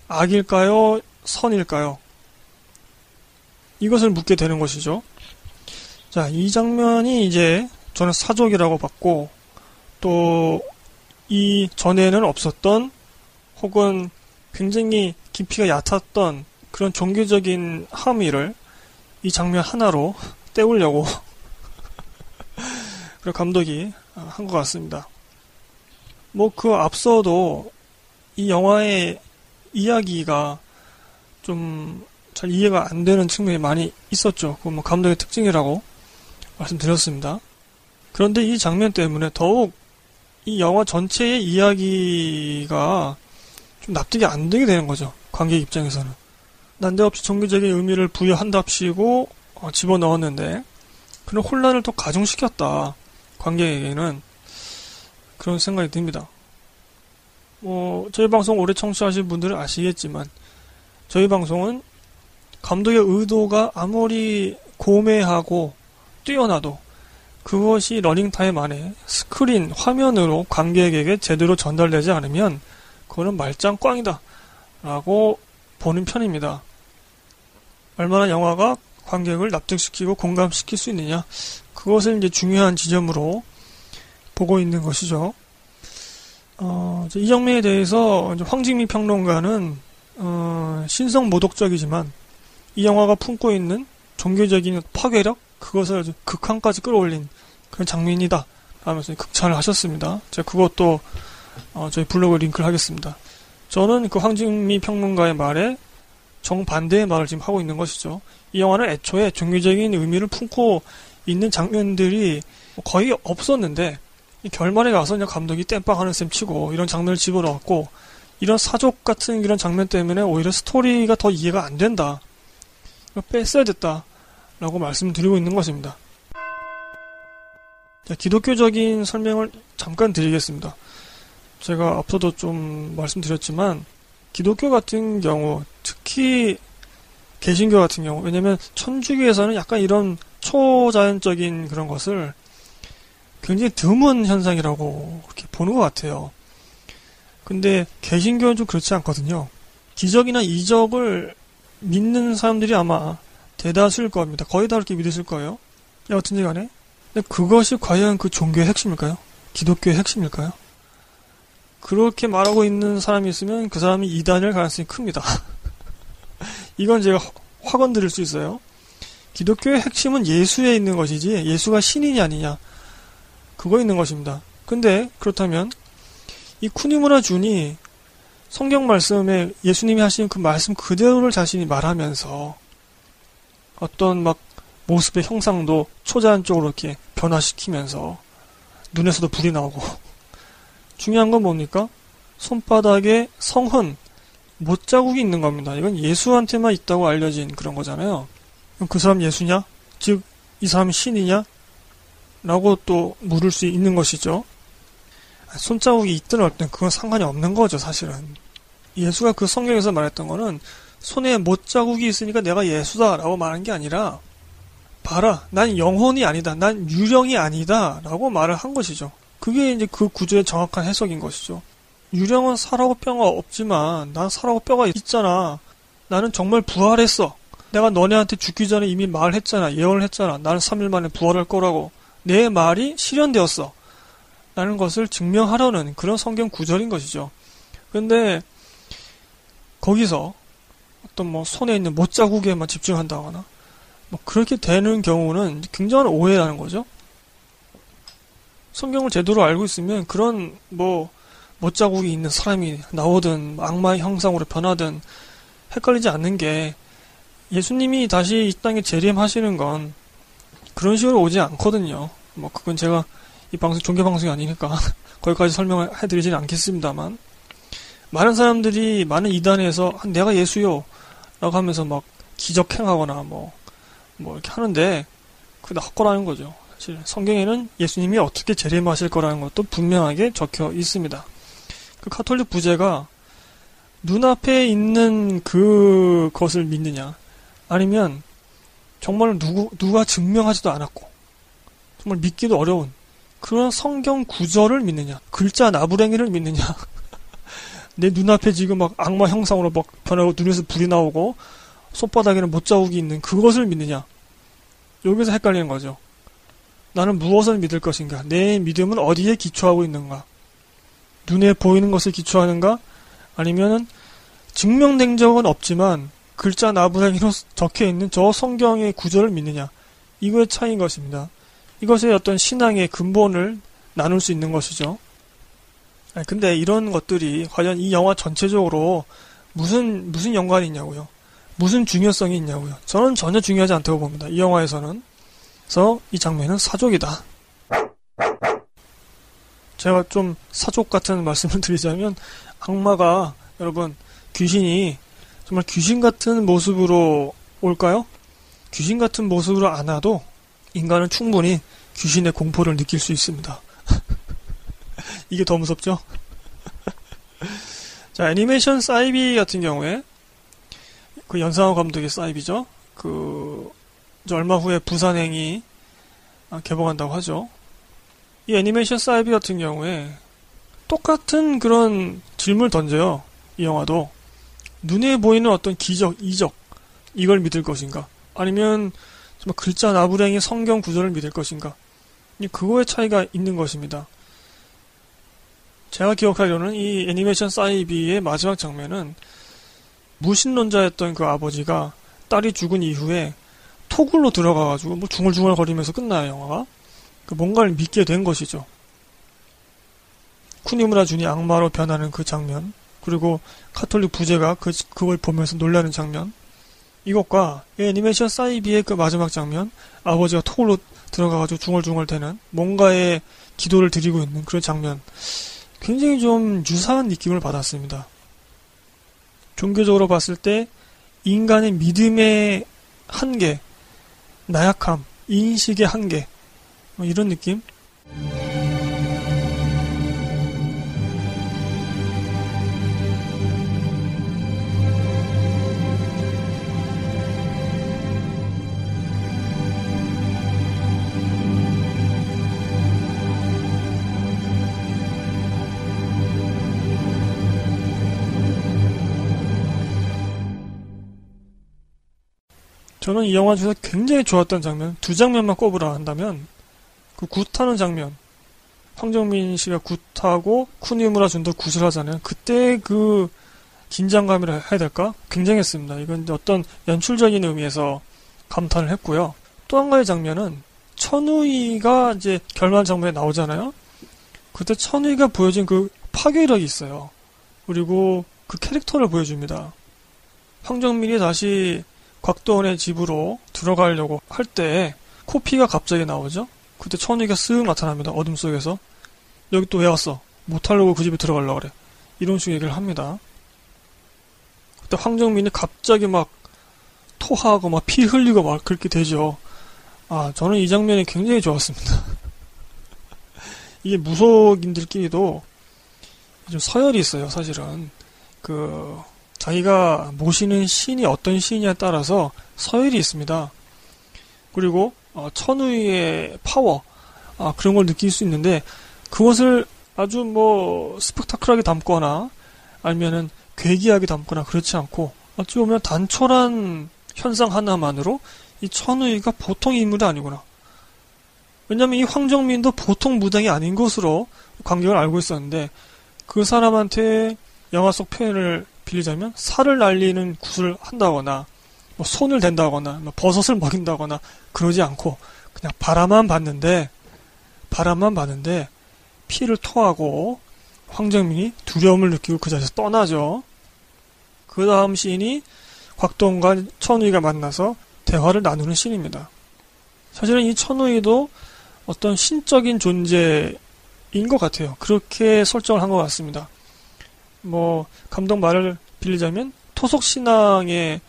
악일까요? 선일까요? 이것을 묻게 되는 것이죠. 자, 이 장면이 이제 저는 사족이라고 봤고, 또, 이 전에는 없었던, 혹은 굉장히 깊이가 얕았던 그런 종교적인 함의를 이 장면 하나로 때우려고 그런 감독이 한 것 같습니다. 뭐 그 앞서도 이 영화의 이야기가 좀 잘 이해가 안 되는 측면이 많이 있었죠. 그 뭐 감독의 특징이라고 말씀드렸습니다. 그런데 이 장면 때문에 더욱 이 영화 전체의 이야기가 좀 납득이 안 되게 되는 거죠. 관객 입장에서는. 난데없이 종교적인 의미를 부여한답시고 어, 집어넣었는데 그런 혼란을 또 가중시켰다. 관객에게는 그런 생각이 듭니다. 뭐 저희 방송 오래 청취하신 분들은 아시겠지만 저희 방송은 감독의 의도가 아무리 고매하고 뛰어나도 그것이 러닝타임 안에 스크린, 화면으로 관객에게 제대로 전달되지 않으면 그거는 말짱 꽝이다. 라고 보는 편입니다. 얼마나 영화가 관객을 납득시키고 공감시킬 수 있느냐. 그것을 이제 중요한 지점으로 보고 있는 것이죠. 어, 이 장면에 대해서 황진미 평론가는 어, 신성 모독적이지만 이 영화가 품고 있는 종교적인 파괴력 그것을 극한까지 끌어올린 그런 장면이다 하면서 극찬을 하셨습니다. 제가 그것도 어, 저희 블로그 링크를 하겠습니다. 저는 그 황진미 평론가의 말에 정반대의 말을 지금 하고 있는 것이죠. 이 영화는 애초에 종교적인 의미를 품고 있는 장면들이 거의 없었는데 결말에 가서 그냥 감독이 땜빵하는 셈 치고 이런 장면을 집어넣었고 이런 사족 같은 이런 장면 때문에 오히려 스토리가 더 이해가 안 된다. 뺐어야 됐다. 라고 말씀드리고 있는 것입니다. 자, 기독교적인 설명을 잠깐 드리겠습니다. 제가 앞서도 좀 말씀드렸지만 기독교 같은 경우 특히 개신교 같은 경우 왜냐면 천주교에서는 약간 이런 초자연적인 그런 것을 굉장히 드문 현상이라고 그렇게 보는 것 같아요. 근데 개신교는 좀 그렇지 않거든요. 기적이나 이적을 믿는 사람들이 아마 대다수일 겁니다. 거의 다 그렇게 믿으실 거예요. 여튼지 간에. 근데 그것이 과연 그 종교의 핵심일까요? 기독교의 핵심일까요? 그렇게 말하고 있는 사람이 있으면 그 사람이 이단일 가능성이 큽니다. 이건 제가 확언 드릴 수 있어요. 기독교의 핵심은 예수에 있는 것이지 예수가 신이냐 아니냐 그거 있는 것입니다. 근데 그렇다면 이 쿠니무라 준이 성경 말씀에 예수님이 하신 그 말씀 그대로를 자신이 말하면서 어떤 막 모습의 형상도 초자연적으로 이렇게 변화시키면서 눈에서도 불이 나오고 중요한 건 뭡니까? 손바닥에 성흔, 못 자국이 있는 겁니다. 이건 예수한테만 있다고 알려진 그런 거잖아요. 그 사람 예수냐? 즉, 이 사람이 신이냐? 라고 또 물을 수 있는 것이죠. 손자국이 있든 없든 그건 상관이 없는 거죠, 사실은. 예수가 그 성경에서 말했던 거는 손에 못 자국이 있으니까 내가 예수다 라고 말한 게 아니라 봐라, 난 영혼이 아니다, 난 유령이 아니다 라고 말을 한 것이죠. 그게 이제 그 구조의 정확한 해석인 것이죠. 유령은 살하고 뼈가 없지만 난 살하고 뼈가 있잖아. 나는 정말 부활했어. 내가 너네한테 죽기 전에 이미 말했잖아. 예언을 했잖아. 나는 3일 만에 부활할 거라고. 내 말이 실현되었어. 라는 것을 증명하려는 그런 성경 구절인 것이죠. 근데 거기서 어떤 뭐 손에 있는 못자국에만 집중한다거나 뭐 그렇게 되는 경우는 굉장한 오해라는 거죠. 성경을 제대로 알고 있으면 그런 뭐 못자국이 있는 사람이 나오든 악마의 형상으로 변하든 헷갈리지 않는 게 예수님이 다시 이 땅에 재림하시는 건 그런 식으로 오지 않거든요. 뭐 그건 제가 이 방송 종교 방송이 아니니까 거기까지 설명을 해드리지는 않겠습니다만 많은 사람들이 많은 이단에서 아, 내가 예수요 라고 하면서 막 기적행하거나 뭐, 뭐 이렇게 하는데 그게 다 헛거라는 거죠. 성경에는 예수님이 어떻게 재림하실 거라는 것도 분명하게 적혀 있습니다. 그 카톨릭 부제가 눈앞에 있는 그 것을 믿느냐? 아니면 정말 누구, 누가 증명하지도 않았고 정말 믿기도 어려운 그런 성경 구절을 믿느냐? 글자 나부랭이를 믿느냐? 내 눈앞에 지금 막 악마 형상으로 막 변하고 눈에서 불이 나오고 손바닥에는 못자국이 있는 그것을 믿느냐? 여기서 헷갈리는 거죠 나는 무엇을 믿을 것인가 내 믿음은 어디에 기초하고 있는가 눈에 보이는 것을 기초하는가 아니면은 증명된 적은 없지만 글자 나부랭이로 적혀 있는 저 성경의 구절을 믿느냐 이거의 차이인 것입니다. 이것의 어떤 신앙의 근본을 나눌 수 있는 것이죠. 근데 이런 것들이 과연 이 영화 전체적으로 무슨 무슨 연관이 있냐고요? 무슨 중요성이 있냐고요? 저는 전혀 중요하지 않다고 봅니다. 이 영화에서는. 그래서 이 장면은 사족이다. 제가 좀 사족 같은 말씀을 드리자면 악마가 여러분 귀신이 정말 귀신 같은 모습으로 올까요? 귀신 같은 모습으로 안 와도 인간은 충분히 귀신의 공포를 느낄 수 있습니다. 이게 더 무섭죠? 자, 애니메이션 사이비 같은 경우에 그 연상호 감독의 사이비죠. 그 얼마 후에 부산행이 개봉한다고 하죠. 이 애니메이션 사이비 같은 경우에 똑같은 그런 질문을 던져요. 이 영화도. 눈에 보이는 어떤 기적, 이적, 이걸 믿을 것인가? 아니면 정말 글자 나부랭이 성경 구절을 믿을 것인가? 그거의 차이가 있는 것입니다. 제가 기억하기로는 이 애니메이션 사이비의 마지막 장면은 무신론자였던 그 아버지가 딸이 죽은 이후에 토굴로 들어가가지고 뭐 중얼중얼 거리면서 끝나요, 영화가. 그 뭔가를 믿게 된 것이죠. 쿠니무라 준이 악마로 변하는 그 장면, 그리고 카톨릭 부제가 그, 그걸 보면서 놀라는 장면, 이것과 애니메이션 사이비의 그 마지막 장면, 아버지가 토굴로 들어가가지고 중얼중얼 대는 뭔가의 기도를 드리고 있는 그런 장면, 굉장히 좀 유사한 느낌을 받았습니다. 종교적으로 봤을 때 인간의 믿음의 한계, 나약함, 인식의 한계, 뭐 이런 느낌? 저는 이 영화 중에서 굉장히 좋았던 장면, 두 장면만 꼽으라 한다면, 그 굿하는 장면. 황정민 씨가 굿하고 쿠니무라 준도 굿을 하잖아요. 그때 그 긴장감이라 해야 될까? 굉장했습니다. 이건 어떤 연출적인 의미에서 감탄을 했고요. 또 한 가지 장면은 천우이가 이제 결말 장면에 나오잖아요. 그때 천우이가 보여준 그 파괴력이 있어요. 그리고 그 캐릭터를 보여줍니다. 황정민이 다시 곽도원의 집으로 들어가려고 할 때 코피가 갑자기 나오죠. 그때 천이가 쓱 나타납니다. 어둠 속에서. 여기 또 왜 왔어? 못하려고 그 집에 들어가려고 그래. 이런 식의 얘기를 합니다. 그때 황정민이 갑자기 막 토하고 막 피 흘리고 막 그렇게 되죠. 아, 저는 이 장면이 굉장히 좋았습니다. 이게 무속인들끼리도 좀 서열이 있어요, 사실은. 그, 자기가 모시는 신이 어떤 신이냐에 따라서 서열이 있습니다. 그리고 어, 천우의 파워 아, 그런 걸 느낄 수 있는데 그것을 아주 뭐 스펙타클하게 담거나 아니면은 괴기하게 담거나 그렇지 않고 어찌 보면 단촐한 현상 하나만으로 이 천우이가 보통 인물이 아니구나. 왜냐면 이 황정민도 보통 무당이 아닌 것으로 관객을 알고 있었는데 그 사람한테 영화 속 표현을 빌리자면 살을 날리는 굿을 한다거나 뭐 손을 댄다거나 뭐 버섯을 먹인다거나 그러지 않고 그냥 바라만 봤는데 바람만 봤는데 피를 토하고 황정민이 두려움을 느끼고 그 자리에서 떠나죠. 그 다음 시인이 곽동과 천우이가 만나서 대화를 나누는 시인입니다. 사실은 이 천우이도 어떤 신적인 존재인 것 같아요. 그렇게 설정을 한 것 같습니다. 뭐 감독 말을 빌리자면 토속 신앙의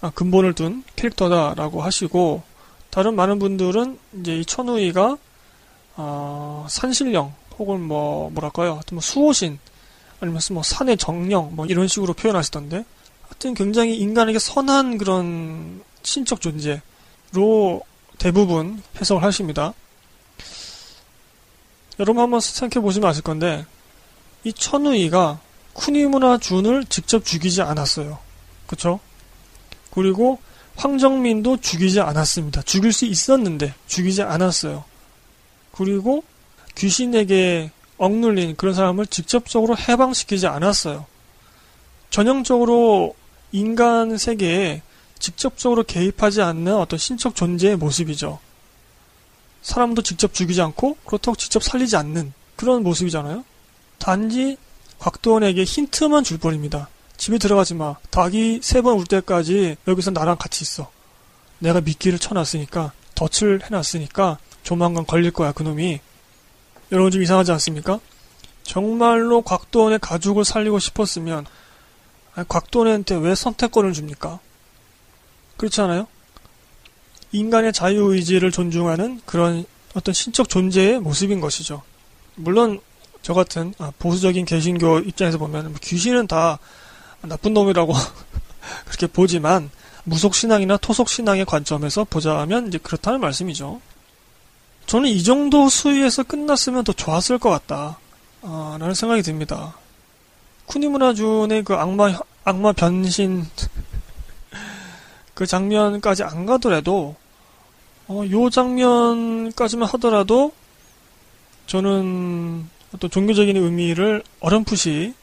아, 근본을 둔 캐릭터다라고 하시고 다른 많은 분들은 이제 이 천우이가 어, 산신령 혹은 뭐 뭐랄까요, 하여튼 뭐 수호신 아니면 뭐 산의 정령 뭐 이런 식으로 표현하시던데 하여튼 굉장히 인간에게 선한 그런 신적 존재로 대부분 해석을 하십니다. 여러분 한번 생각해 보시면 아실 건데 이 천우이가 쿠니무나 준을 직접 죽이지 않았어요. 그쵸? 그리고 황정민도 죽이지 않았습니다. 죽일 수 있었는데 죽이지 않았어요. 그리고 귀신에게 억눌린 그런 사람을 직접적으로 해방시키지 않았어요. 전형적으로 인간 세계에 직접적으로 개입하지 않는 어떤 신적 존재의 모습이죠. 사람도 직접 죽이지 않고 그렇다고 직접 살리지 않는 그런 모습이잖아요. 단지 곽도원에게 힌트만 줄 뿐입니다. 집에 들어가지 마. 닭이 세 번 울 때까지 여기서 나랑 같이 있어. 내가 미끼를 쳐놨으니까 덫을 해놨으니까 조만간 걸릴 거야 그놈이. 여러분 좀 이상하지 않습니까? 정말로 곽도원의 가족을 살리고 싶었으면 곽도원한테 왜 선택권을 줍니까? 그렇지 않아요? 인간의 자유의지를 존중하는 그런 어떤 신적 존재의 모습인 것이죠. 물론 저 같은 아, 보수적인 개신교 입장에서 보면 뭐 귀신은 다 나쁜 놈이라고 그렇게 보지만 무속 신앙이나 토속 신앙의 관점에서 보자면 이제 그렇다는 말씀이죠. 저는 이 정도 수위에서 끝났으면 더 좋았을 것 같다. 아, 라는 생각이 듭니다. 쿠니무나준의 그 악마, 악마 변신, 그 장면까지 안 가더라도, 어, 요 장면까지만 하더라도, 저는 어떤 종교적인 의미를 어렴풋이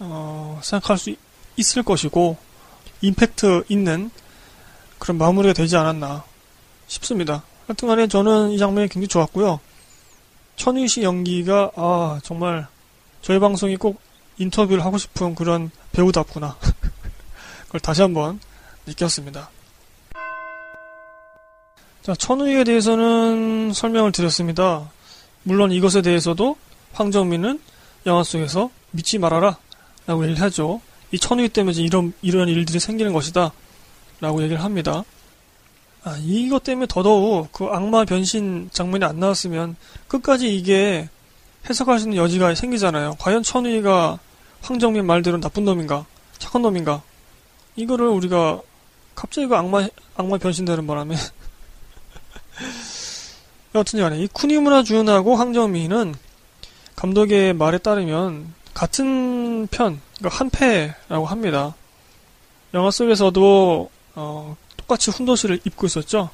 어, 생각할 수 있을 것이고 임팩트 있는 그런 마무리가 되지 않았나 싶습니다. 하여튼간에 저는 이 장면이 굉장히 좋았고요. 천희 씨 연기가 아 정말 저희 방송이 꼭 인터뷰를 하고 싶은 그런 배우답구나. 그걸 다시 한번 느꼈습니다. 자, 천우희에 대해서는 설명을 드렸습니다. 물론 이것에 대해서도 황정민은 영화 속에서 믿지 말아라 라고 얘기를 하죠. 이 천우희 때문에 이런, 이런 일들이 생기는 것이다 라고 얘기를 합니다. 아, 이것 때문에 더더욱 그 악마 변신 장면이 안 나왔으면 끝까지 이게 해석할 수 있는 여지가 생기잖아요. 과연 천우희가 황정민 말대로 나쁜 놈인가? 착한 놈인가? 이거를 우리가 갑자기 그 악마, 악마 변신되는 바람에 여튼 간에 이 쿠니무라 주연하고 황정민은 감독의 말에 따르면 같은 편, 그러니까 한 패라고 합니다. 영화 속에서도 어, 똑같이 훈도시를 입고 있었죠.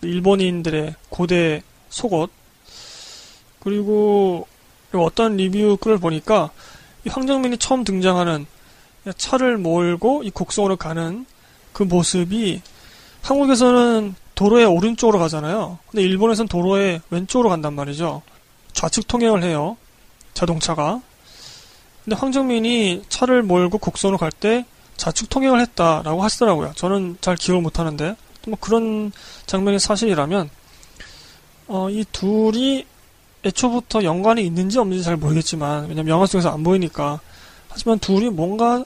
일본인들의 고대 속옷. 그리고 어떤 리뷰 글을 보니까 이 황정민이 처음 등장하는 차를 몰고 이 곡성으로 가는 그 모습이 한국에서는 도로의 오른쪽으로 가잖아요. 근데 일본에서는 도로의 왼쪽으로 간단 말이죠. 좌측 통행을 해요. 자동차가. 근데 황정민이 차를 몰고 곡선으로 갈 때 좌측 통행을 했다라고 하시더라고요. 저는 잘 기억을 못 하는데. 뭐 그런 장면이 사실이라면, 어, 이 둘이 애초부터 연관이 있는지 없는지 잘 모르겠지만, 왜냐면 영화 속에서 안 보이니까. 하지만 둘이 뭔가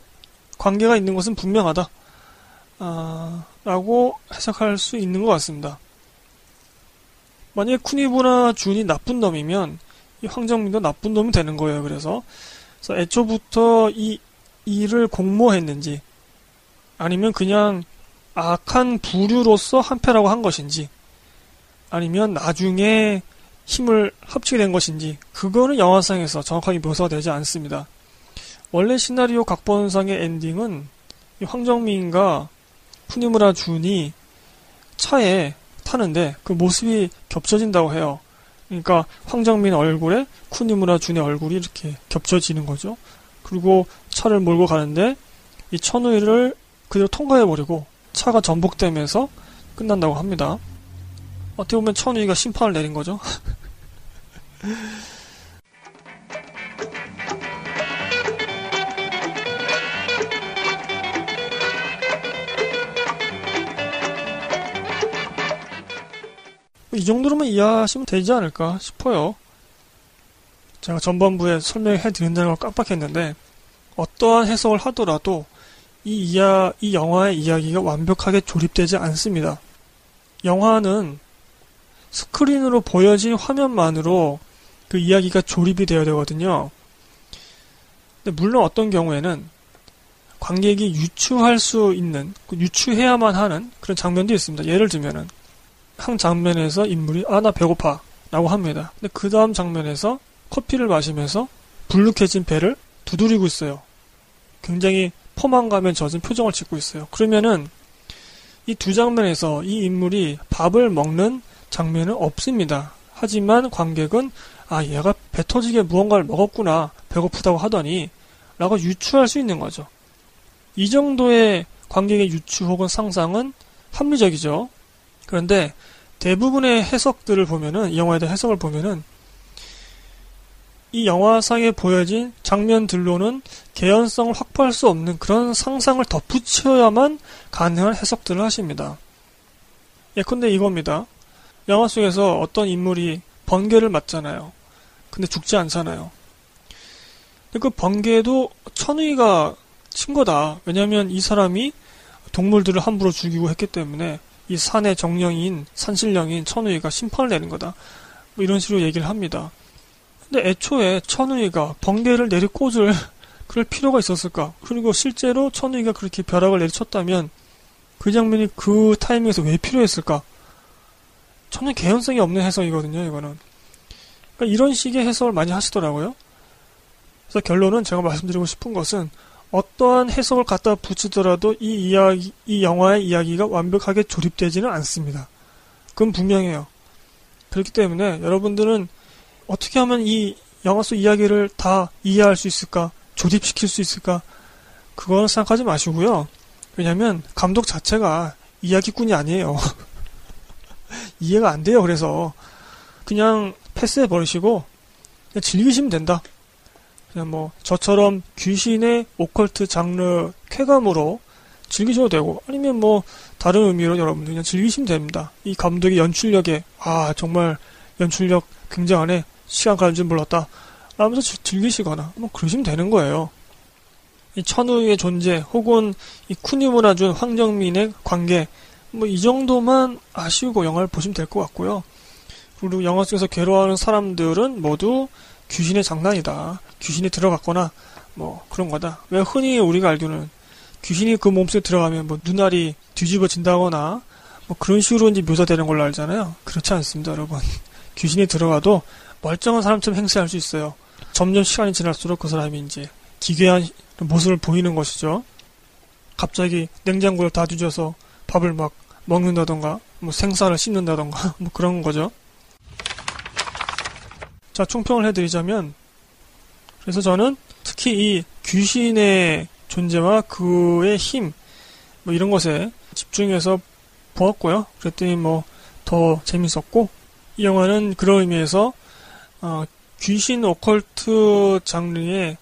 관계가 있는 것은 분명하다. 아, 라고 해석할 수 있는 것 같습니다. 만약에 쿠니부나 준이 나쁜 놈이면 이 황정민도 나쁜 놈이 되는 거예요. 그래서, 그래서 애초부터 이 일을 공모했는지 아니면 그냥 악한 부류로서 한패라고 한 것인지 아니면 나중에 힘을 합치게 된 것인지 그거는 영화상에서 정확하게 묘사가 되지 않습니다. 원래 시나리오 각본상의 엔딩은 황정민과 푸니무라 준이 차에 타는데 그 모습이 겹쳐진다고 해요. 그러니까 황정민 얼굴에 쿠니무라 준의 얼굴이 이렇게 겹쳐지는 거죠. 그리고 차를 몰고 가는데 이 천우이를 그대로 통과해버리고 차가 전복되면서 끝난다고 합니다. 어떻게 보면 천우이가 심판을 내린 거죠. 이 정도로만 이해하시면 되지 않을까 싶어요. 제가 전반부에 설명해 드린다는 걸 깜빡했는데 어떠한 해석을 하더라도 이 이야 이 영화의 이야기가 완벽하게 조립되지 않습니다. 영화는 스크린으로 보여진 화면만으로 그 이야기가 조립이 되어야 되거든요. 근데 물론 어떤 경우에는 관객이 유추할 수 있는, 그 유추해야만 하는 그런 장면도 있습니다. 예를 들면은, 한 장면에서 인물이, 아, 나 배고파. 라고 합니다. 근데 그 다음 장면에서 커피를 마시면서 불룩해진 배를 두드리고 있어요. 굉장히 포만감에 젖은 표정을 짓고 있어요. 그러면은, 이 두 장면에서 이 인물이 밥을 먹는 장면은 없습니다. 하지만 관객은, 아, 얘가 배 터지게 무언가를 먹었구나. 배고프다고 하더니, 라고 유추할 수 있는 거죠. 이 정도의 관객의 유추 혹은 상상은 합리적이죠. 그런데 대부분의 해석들을 보면은 이 영화에 대한 해석을 보면은 이 영화상에 보여진 장면들로는 개연성을 확보할 수 없는 그런 상상을 덧붙여야만 가능한 해석들을 하십니다. 예컨대 이겁니다. 영화 속에서 어떤 인물이 번개를 맞잖아요. 근데 죽지 않잖아요. 그 번개도 천의가 친 거다. 왜냐하면 이 사람이 동물들을 함부로 죽이고 했기 때문에 이 산의 정령인 산신령인 천우이가 심판을 내는 거다. 뭐 이런 식으로 얘기를 합니다. 근데 애초에 천우이가 번개를 내리 꽂을 그럴 필요가 있었을까? 그리고 실제로 천우이가 그렇게 벼락을 내리쳤다면 그 장면이 그 타이밍에서 왜 필요했을까? 전혀 개연성이 없는 해석이거든요, 이거는. 그러니까 이런 식의 해석을 많이 하시더라고요. 그래서 결론은 제가 말씀드리고 싶은 것은 어떠한 해석을 갖다 붙이더라도 이 이야기, 이 영화의 이야기가 완벽하게 조립되지는 않습니다. 그건 분명해요. 그렇기 때문에 여러분들은 어떻게 하면 이 영화 속 이야기를 다 이해할 수 있을까? 조립시킬 수 있을까? 그건 생각하지 마시고요. 왜냐면 감독 자체가 이야기꾼이 아니에요. 이해가 안 돼요. 그래서 그냥 패스해 버리시고 그냥 즐기시면 된다. 그냥 뭐 저처럼 귀신의 오컬트 장르 쾌감으로 즐기셔도 되고 아니면 뭐 다른 의미로 여러분들 그냥 즐기시면 됩니다. 이 감독의 연출력에 아 정말 연출력 굉장하네 시간 가는 줄 몰랐다 라면서 즐기시거나 뭐 그러시면 되는 거예요. 이 천우의 존재 혹은 이 쿠니무나 준 황정민의 관계 뭐 이 정도만 아시고 영화를 보시면 될 것 같고요. 그리고 영화 속에서 괴로워하는 사람들은 모두 귀신의 장난이다. 귀신이 들어갔거나 뭐 그런 거다. 왜 흔히 우리가 알기로는 귀신이 그 몸속에 들어가면 뭐 눈알이 뒤집어진다거나 뭐 그런 식으로 이제 묘사되는 걸로 알잖아요. 그렇지 않습니다, 여러분. 귀신이 들어가도 멀쩡한 사람처럼 행세할 수 있어요. 점점 시간이 지날수록 그 사람이 이제 기괴한 모습을 보이는 것이죠. 갑자기 냉장고를 다 뒤져서 밥을 막 먹는다던가, 뭐 생쌀을 씹는다던가, 뭐 그런 거죠. 자, 총평을 해드리자면, 그래서 저는 특히 이 귀신의 존재와 그의 힘, 뭐 이런 것에 집중해서 보았고요. 그랬더니 뭐 더 재밌었고, 이 영화는 그런 의미에서, 어, 귀신 오컬트 장르에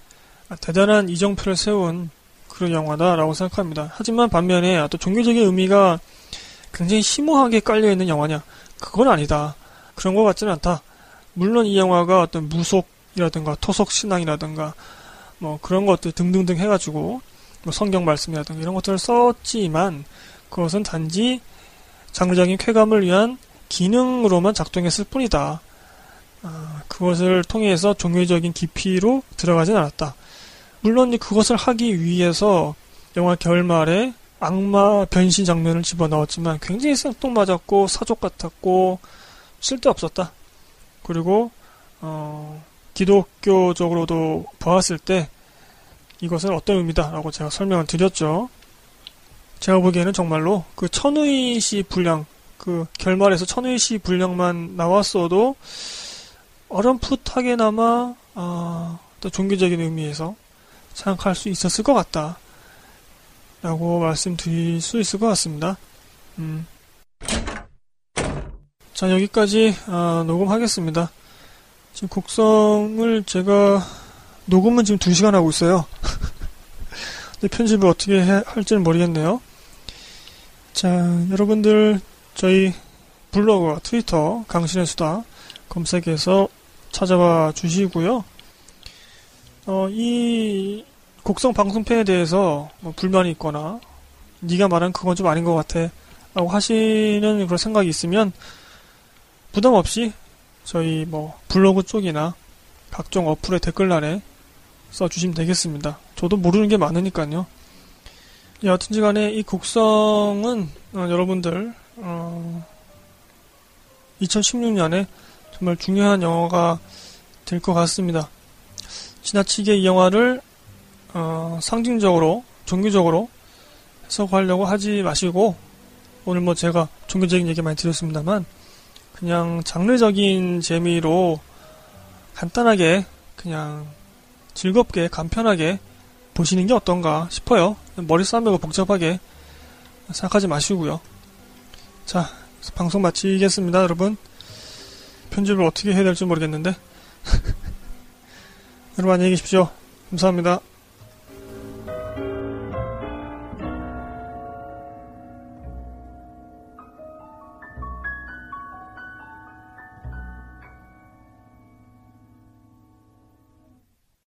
대단한 이정표를 세운 그런 영화다라고 생각합니다. 하지만 반면에 어떤 종교적인 의미가 굉장히 심오하게 깔려있는 영화냐? 그건 아니다. 그런 것 같지는 않다. 물론 이 영화가 어떤 무속이라든가 토속 신앙이라든가 뭐 그런 것들 등등등 해가지고 뭐 성경 말씀이라든가 이런 것들을 썼지만 그것은 단지 장르적인 쾌감을 위한 기능으로만 작동했을 뿐이다. 아, 그것을 통해서 종교적인 깊이로 들어가진 않았다. 물론 그것을 하기 위해서 영화 결말에 악마 변신 장면을 집어넣었지만 굉장히 생뚱맞았고 사족 같았고 쓸데없었다. 그리고 어, 기독교적으로도 보았을 때 이것은 어떤 의미다라고 제가 설명을 드렸죠. 제가 보기에는 정말로 그 천의 씨 분량, 그 결말에서 천의 씨 분량만 나왔어도 어렴풋하게나마 아, 또 종교적인 의미에서 생각할 수 있었을 것 같다. 라고 말씀드릴 수 있을 것 같습니다. 음. 자, 여기까지 아, 녹음하겠습니다. 지금 곡성을 제가 녹음은 지금 2시간 하고 있어요. 근데 편집을 어떻게 해, 할지는 모르겠네요. 자, 여러분들 저희 블로그와 트위터 강신의 수다 검색해서 찾아봐 주시고요. 어, 이 곡성 방송편에 대해서 뭐 불만이 있거나 네가 말한 그건 좀 아닌 것 같아 라고 하시는 그런 생각이 있으면 부담 없이 저희 뭐 블로그 쪽이나 각종 어플의 댓글란에 써주시면 되겠습니다. 저도 모르는 게 많으니까요. 여하튼지 간에 이 곡성은 어, 여러분들 어, 2016년에 정말 중요한 영화가 될 것 같습니다. 지나치게 이 영화를 어, 상징적으로 종교적으로 해석하려고 하지 마시고 오늘 뭐 제가 종교적인 얘기 많이 드렸습니다만 그냥 장르적인 재미로 간단하게 그냥 즐겁게 간편하게 보시는 게 어떤가 싶어요. 머리 싸매고 복잡하게 생각하지 마시고요. 자, 방송 마치겠습니다, 여러분. 편집을 어떻게 해야 될지 모르겠는데. 여러분 안녕히 계십시오. 감사합니다.